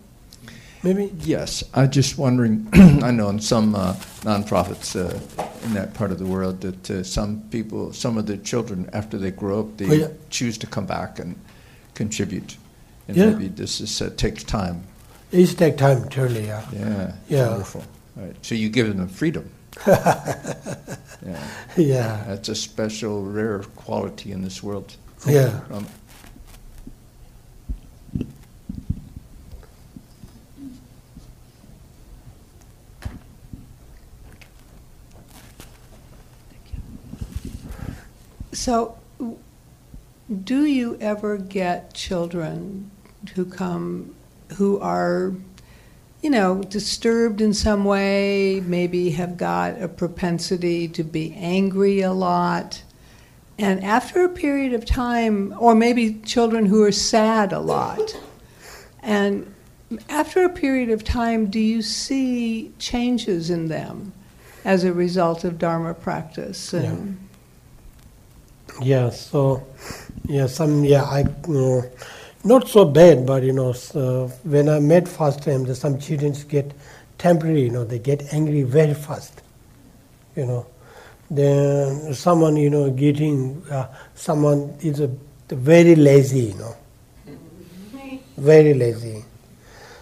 maybe? Yes, I'm just wondering. I know in some uh, nonprofits uh, in that part of the world that uh, some people, some of the children, after they grow up, they Oh, yeah. choose to come back and contribute. And Yeah. maybe this is, uh, takes time. It's take time, truly, yeah. Yeah, Yeah. wonderful. Right. So you give them freedom. yeah, Yeah, that's a special, rare quality in this world. yeah. Um, So, do you ever get children who come who are, you know, disturbed in some way, maybe have got a propensity to be angry a lot? And after a period of time, or maybe children who are sad a lot, and after a period of time, do you see changes in them as a result of Dharma practice? And Yeah, so yeah, some yeah, I you know, not so bad, but you know, so when I met first time, some children get temporary, you know, they get angry very fast, you know. Then someone, you know, getting uh, someone is a very lazy, you know, very lazy.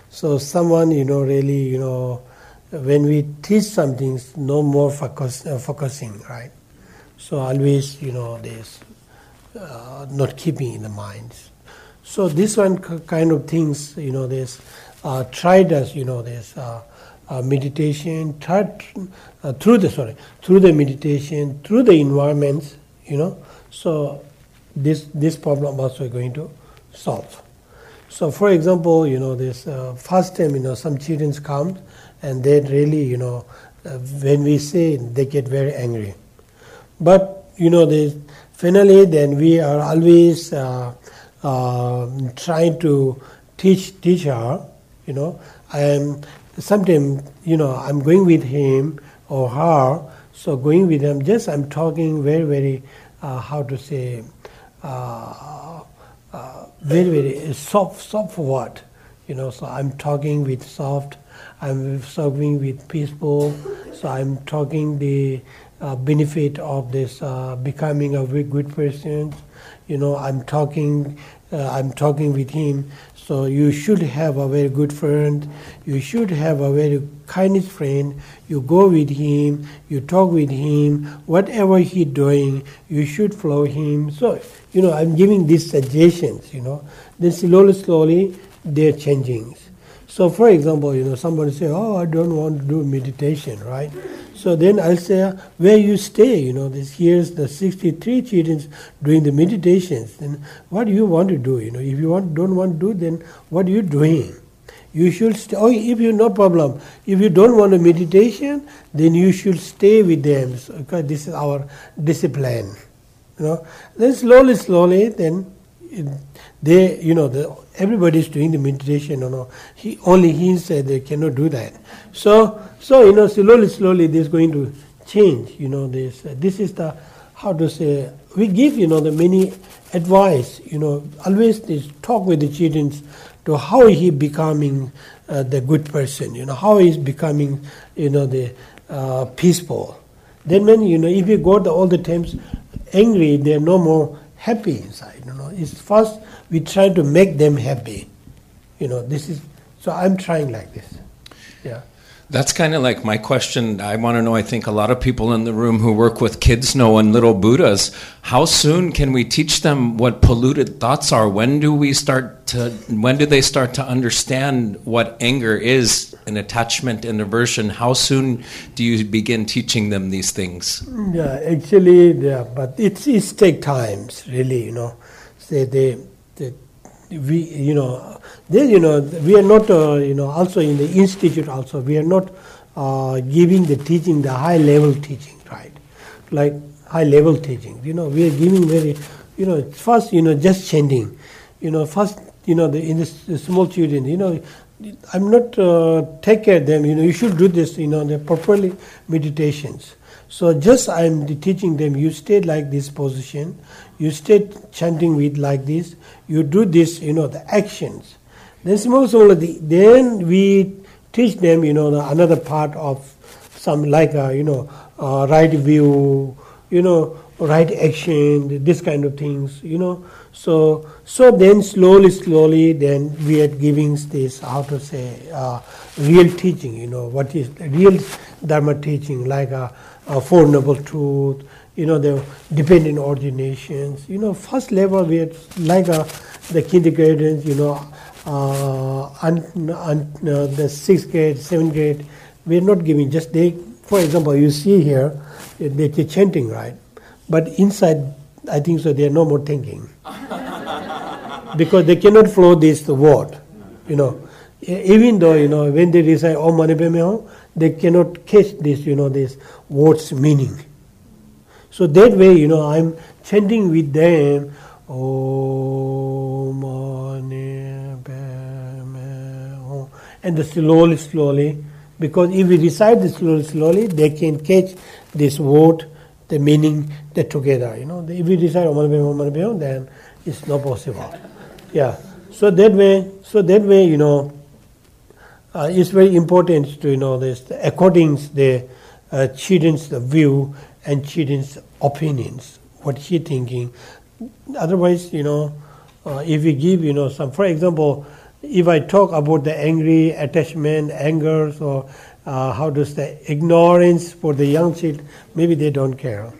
So someone, you know, really, you know, when we teach something, no more focus, uh, focusing, right? So always, you know, this uh, not keeping in the minds. So this one kind of things, you know, this uh, tried us, you know, this uh, uh, meditation, tried uh, through the sorry, through the meditation, through the environments, you know. So this this problem also going to solve. So, for example, you know, this uh, first time, you know, some children come and they really, you know, when we say, they get very angry. But, you know, finally, then we are always uh, uh trying to teach, teach her, you know. I am, sometimes, you know, I'm going with him or her, so going with them, just I'm talking very, very, uh, how to say, uh, uh, very, very soft, soft word. You know, so I'm talking with soft, I'm talking with peaceful, so I'm talking the uh, benefit of this uh, becoming a very good person. You know, I'm talking, uh, I'm talking with him. So you should have a very good friend. You should have a very kindest friend. You go with him. You talk with him. Whatever he's doing, you should follow him. So you know, I'm giving these suggestions. You know, then slowly, slowly, they're changing. So, for example, you know, somebody say, "Oh, I don't want to do meditation," right? So then I'll say, where you stay, you know, this here's the 63 children doing the meditations. Then what do you want to do? You know, if you want, don't want to do, then what are you doing? You should stay. Oh, if you no problem. If you don't want a meditation, then you should stay with them because this is our discipline. You know, then slowly, slowly, then they, you know, the, everybody is doing the meditation. You know, he only he said they cannot do that. So, so you know, slowly, slowly, this is going to change. You know, this uh, this is the how to say we give you know the many advice. You know, always this talk with the children to how he becoming uh, the good person. You know, how he's becoming you know the uh, peaceful. Then when you know if you go the, all the times angry, they're no more happy inside. You know, it's first we try to make them happy. You know, this is so. I'm trying like this. Yeah. That's kind of like my question. I want to know. I think a lot of people in the room who work with kids know and little Buddhas. How soon can we teach them what polluted thoughts are? When do we start to? When do they start to understand what anger is, an attachment and aversion? How soon do you begin teaching them these things? Yeah, actually, yeah, but it's it take times really. You know, say they we you know then you know we are not uh, you know also in the institute also we are not uh, giving the teaching the high level teaching right like high level teaching you know we are giving very you know first you know just chanting you know first you know the in the, the small children you know I'm not uh, take care of them you know you should do this you know the properly meditations so just I'm teaching them you stay like this position you stay chanting with like this you do this you know the actions then then we teach them, you know, the, another part of some like a, you know, uh, right view, you know, right action, this kind of things, you know. So, so then slowly, slowly, then we are giving this, how to say, uh, real teaching, you know, what is real Dharma teaching, like a, a Four Noble Truth, you know, the dependent originations, you know, first level we are like a, the kindergartens, you know, uh, and, and uh, the sixth grade, seventh grade, we are not giving just they. For example, you see here they, are chanting right, but inside I think so they are no more thinking because they cannot flow this word, you know. Even though you know when they recite Om Mani Padme they cannot catch this you know this word's meaning. So that way you know I'm chanting with them. And the slowly, slowly, because if we recite this slowly, slowly, they can catch this word the meaning the together. You know, if we decide Om then it's not possible. Yeah. So that way, so that way, you know, uh, it's very important to you know this according the uh, children's view and children's opinions, what he thinking. Otherwise, you know, uh, if we give you know some, for example, if I talk about the angry attachment, anger, or uh, how does the ignorance for the young child, maybe they don't care.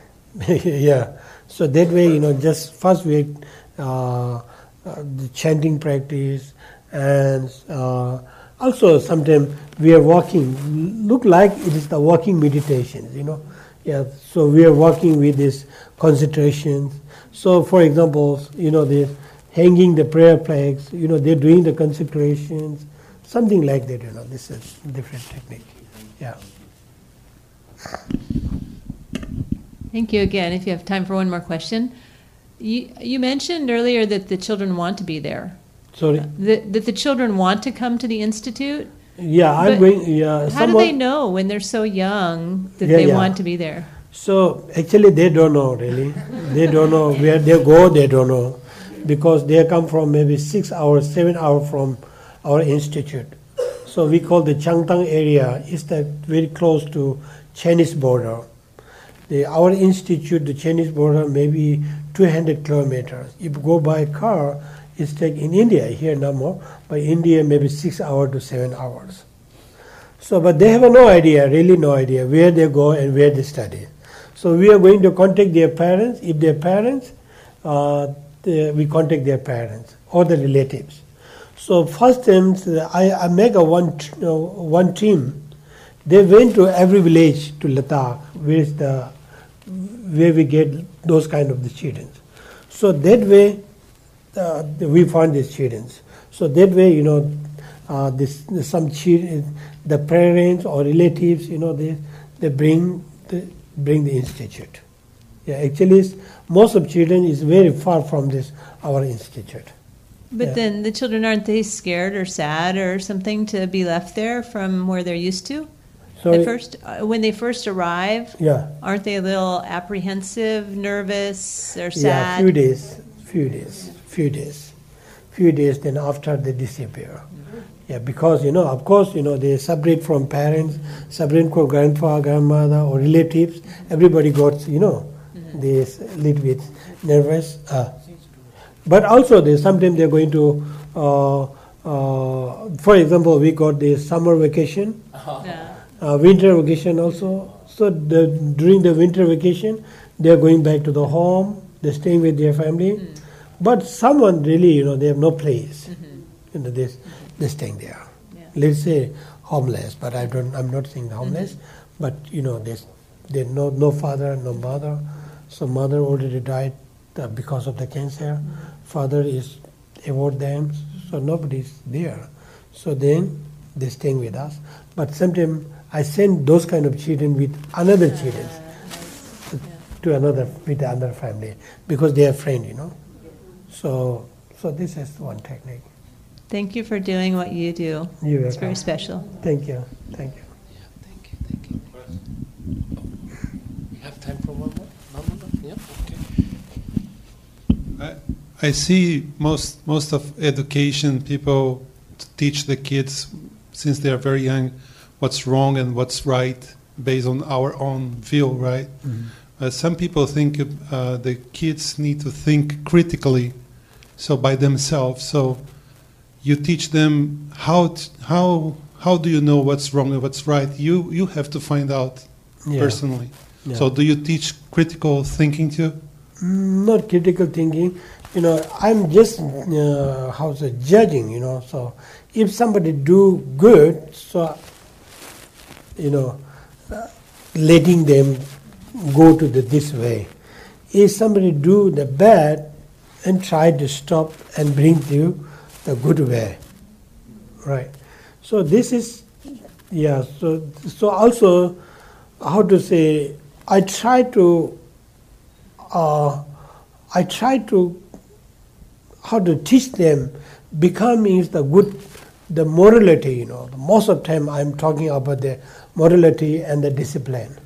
yeah. So that way, you know, just first we uh, the chanting practice and uh, also sometimes we are walking look like it is the walking meditation you know yeah so we are working with this concentration so for example you know the hanging the prayer flags you know they're doing the concentrations something like that you know this is different technique yeah Thank you again. If you have time for one more question, you, you mentioned earlier that the children want to be there. sorry That, that the children want to come to the institute. Yeah i'm But going yeah How do someone- they know when they're so young that Yeah, they yeah. want to be there? So actually, they don't know really. They don't know where they go. They don't know because they come from maybe six hours, seven hours from our institute. So we call the Changtang area. It's the very close to Chinese border. The, our institute, the Chinese border, maybe 200 kilometers. If you go by car, it's take in India here no more. By India, maybe six hours to seven hours. So, but they have no idea, really no idea where they go and where they study. So we are going to contact their parents. If their parents, uh, the, we contact their parents or the relatives. So first time I, I make a one t- uh, one team. They went to every village to Ladakh, where the where we get those kind of the students. So that way, uh, we find these students. So that way, you know, uh, this some children, the parents or relatives, you know, they they bring the, bring the institute. Yeah, actually, most of children is very far from this our institute. But Yeah. then the children aren't they scared or sad or something to be left there from where they're used to? So At first, uh, when they first arrive, yeah, aren't they a little apprehensive, nervous, or sad? yeah, few days, few days, few days, few days. Then after they disappear. Yeah, because you know, of course, you know, they separate from parents, separate from grandfather, grandmother, or relatives. Everybody got, you know, they little bit nervous. Uh, but also, they sometimes they're going to. Uh, uh, for example, we got the summer vacation, Yeah. uh, winter vacation also. So the, during the winter vacation, they are going back to the home. They're staying with their family. But someone really, you know, they have no place. Mm-hmm. You know, they they're staying there. Yeah. Let's say homeless, but I don't. I'm not saying homeless, mm-hmm. but you know, there's they no no father, no mother. So mother already died uh, because of the cancer. Mm-hmm. Father is about them, so nobody's there. So then they're staying with us. But sometimes I send those kind of children with another ah, children to another with another family because they are friend, you know. So so this is one technique. Thank you for doing what you do. You're It's very welcome. special. Thank you, thank you. Thank you, thank you. We have time for one more? No, no, no. Yeah, okay. I, I see most most of education people teach the kids since they are very young what's wrong and what's right based on our own view, right? Mm-hmm. Uh, some people think uh, the kids need to think critically, so by themselves. So you teach them how t- how how do you know what's wrong and what's right? You you have to find out Yeah. personally. Yeah. So do you teach critical thinking too? Mm, not critical thinking. You know, I'm just uh, how to judging. You know, so if somebody do good, so you know, uh, letting them go to the this way. If somebody do the bad, and try to stop and bring to the good way, right? So this is, yeah. So so also, how to say? I try to uh, I try to how to teach them becoming is the good the morality you know most of the time i'm talking about the morality and the discipline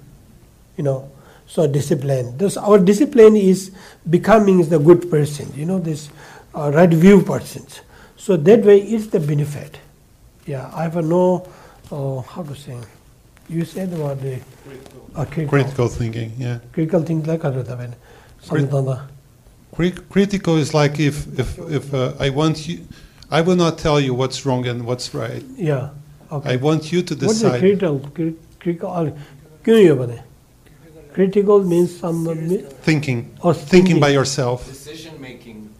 you know So discipline. This our discipline is becoming the good person. You know this uh, right view persons. So that way it's the benefit. Yeah, I have no uh, how to say. You said about the uh, critical, Critical thinking, yeah. critical thinking like that. Samdana. Cri- critical is like if if if uh, I want you, I will not tell you what's wrong and what's right. Yeah. Okay. I want you to decide. What's the critical? cri- Critical. Critical means some thinking or thinking. thinking by yourself. Decision making.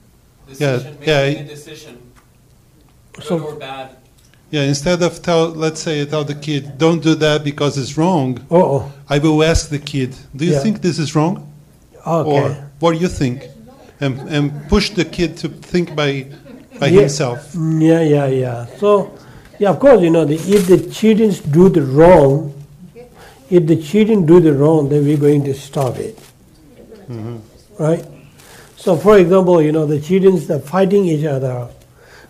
Decision yeah, making yeah. a decision. Good so, or bad. Yeah, instead of tell, let's say, tell the kid, don't do that because it's wrong. Oh. I will ask the kid, do you yeah. think this is wrong? Okay. Or what do you think? And and push the kid to think by by yeah. himself. Mm, yeah, yeah, yeah. So, yeah, of course, you know, the, if the children do the wrong, if the children do the wrong, then we're going to stop it, mm-hmm. right? So, for example, you know, the children are fighting each other,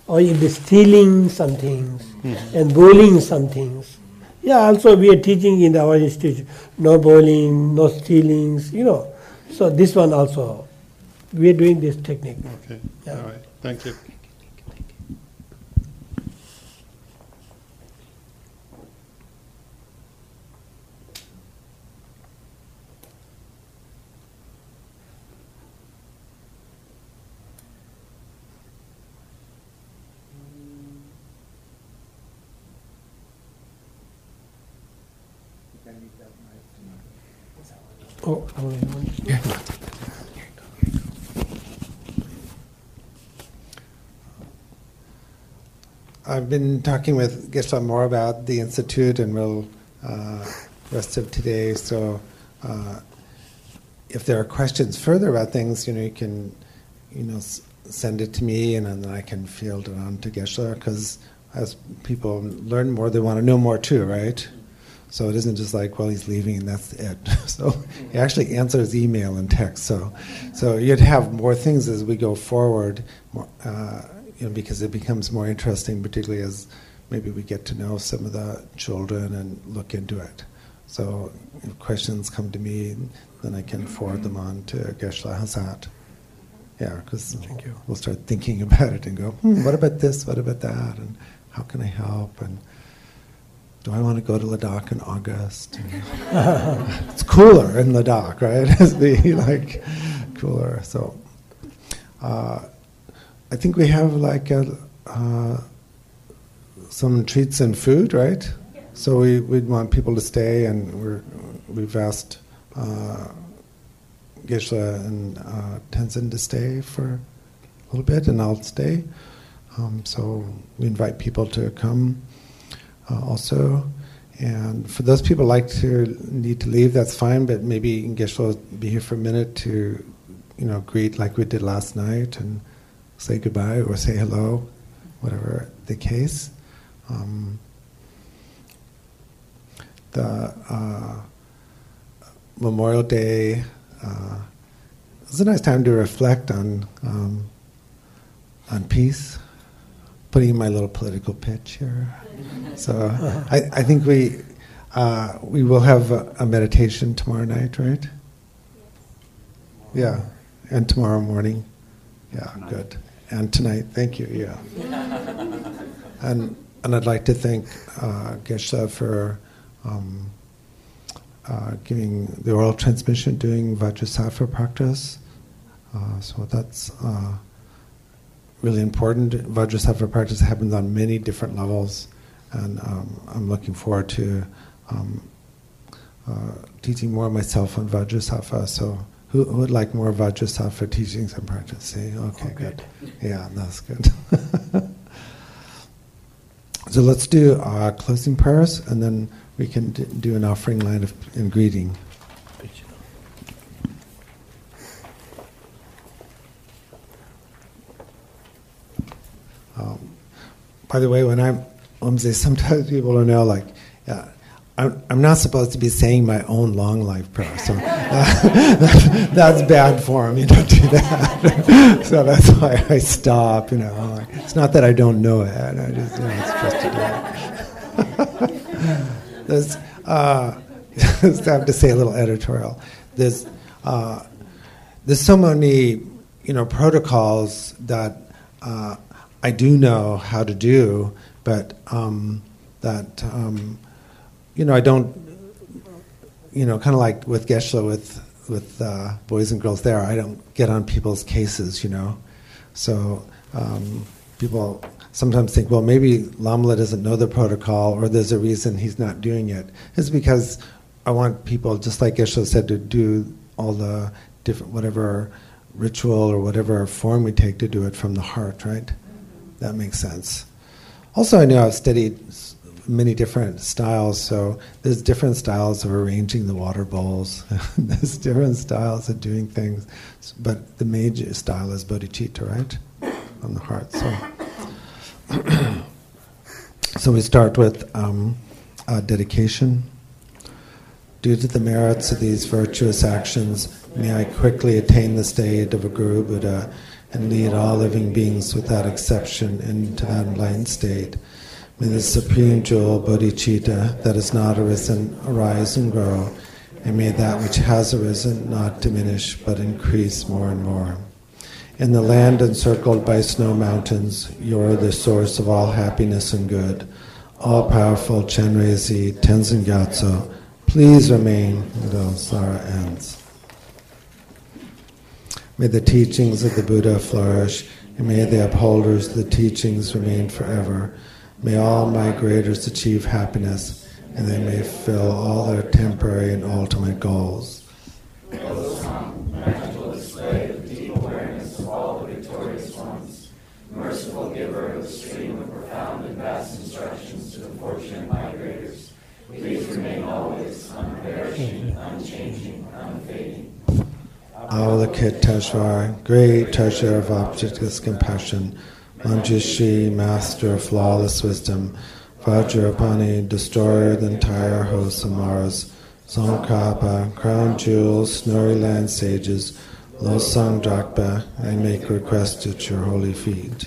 or if they're stealing some things mm-hmm. and bullying some things. Yeah, also we are teaching in our institute, no bullying, no stealings, you know. So this one also, we are doing this technique. Okay, Yeah. all right, thank you. Oh, I've been talking with Geshe more about the institute and will uh, rest of today. So, uh, if there are questions further about things, you know, you can, you know, s- send it to me, and then I can field it on to Geshe. Because as people learn more, they want to know more too, right? So it isn't just like, well, he's leaving and that's it. So he actually answers email and text. So, so you'd have more things as we go forward, uh, you know, because it becomes more interesting, particularly as maybe we get to know some of the children and look into it. So if questions come to me, then I can forward them on to Geshe Hazat. Yeah, because we'll start thinking about it and go, hmm, what about this? What about that? And how can I help? And do I want to go to Ladakh in August? It's cooler in Ladakh, right? It's the like cooler. So uh, I think we have like a, uh, some treats and food, right? So we we'd want people to stay, and we're we've asked uh, Geshe and uh, Tenzin to stay for a little bit, and I'll stay. Um, so we invite people to come also. And for those people like to need to leave, that's fine. But maybe Geshe will be here for a minute to, you know, greet like we did last night and say goodbye or say hello, whatever the case. Um, the uh, Memorial Day uh, a nice time to reflect on um, on peace. Putting in my little political pitch here. So I, I think we uh, we will have a, a meditation tomorrow night, right? Yeah, and tomorrow morning. Yeah, good. And tonight, thank you. Yeah. and and I'd like to thank uh, Geshe for um, uh, giving the oral transmission, doing Vajrasattva practice. Uh, so that's uh, really important. Vajrasattva practice happens on many different levels, and um, I'm looking forward to um, uh, teaching more myself on Vajrasattva. So, who, who would like more Vajrasattva teachings and practice? See, okay, good. Yeah, that's good. so let's do uh, closing prayers, and then we can d- do an offering line of and greeting. Um, by the way, when I'm Omze, sometimes people don't know, like, I'm, I'm not supposed to be saying my own long life prayer, so uh, that's bad form. You don't do that. so that's why I stop. You know, like, it's not that I don't know it. I just, you know, it's to do it. That's, uh, just have to say a little editorial. there's uh, there's so many you know protocols that uh, I do know how to do, but um, that um, you know I don't you know kind of like with Geshe with with uh, boys and girls there, I don't get on people's cases, you know. So um, people sometimes think, well, maybe Lamla doesn't know the protocol, or there's a reason he's not doing it. It's because I want people, just like Geshe said, to do all the different whatever ritual or whatever form we take to do it from the heart, right? That makes sense. Also, I know I've studied many different styles, so there's different styles of arranging the water bowls. there's different styles of doing things, but the major style is bodhicitta, right? On the heart. So, so we start with um, dedication. Due to the merits of these virtuous actions, may I quickly attain the state of a Guru Buddha and lead all living beings without exception into that enlightened state. May the supreme jewel bodhicitta that has not arisen arise and grow, and may that which has arisen not diminish but increase more and more. In the land encircled by snow mountains, you are the source of all happiness and good. All powerful Chenrezi Tenzin Gyatso, please remain until samsara ends. May the teachings of the Buddha flourish, and may the upholders of the teachings remain forever. May all migrators achieve happiness, and they may fill all their temporary and ultimate goals. merciful giver of the stream of profound and vast instructions to the fortunate migrators, please remain always unperishing, unchanging, unfading. Avalokiteshvara, great treasure of objectless compassion, Manjushri, master of flawless wisdom, Vajrapani, destroyer of the entire host of Maras, Tsongkhapa, crown jewels, snowy land sages, Losang Drakpa, I make request at your holy feet.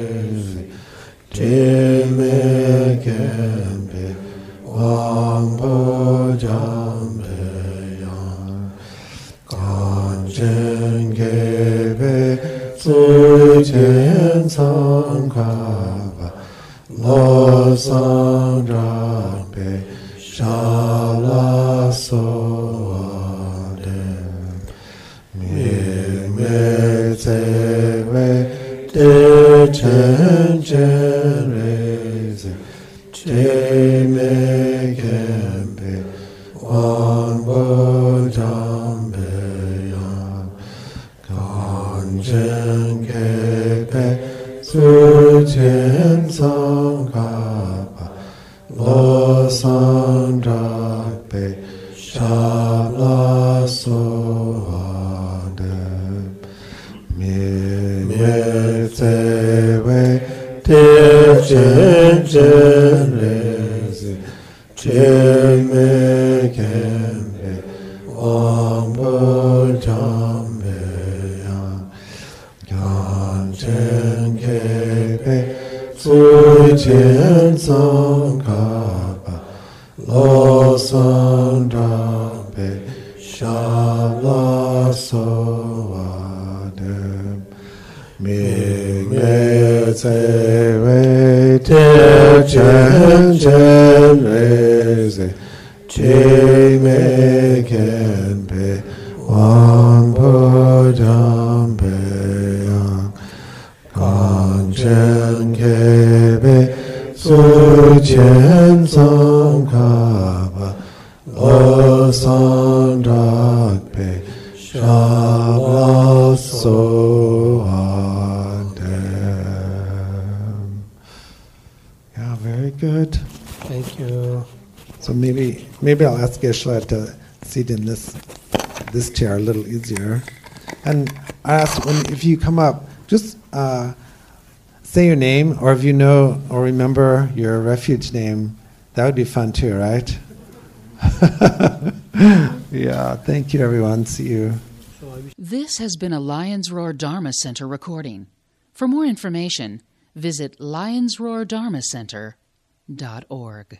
Chime kempe wangpo jampe yang Kanchen kepe suchen sangkapa Lo sangrampe shala soade Mime tsewe te chen chen me chen chen le se chen te chen Geshe-la to sit in this this chair a little easier. And I ask when if you come up, just uh, say your name, or if you know or remember your refuge name, that would be fun too, right? yeah. Thank you, everyone. See you. This has been a Lions Roar Dharma Center recording. For more information, visit lionsroardharmacenter.org.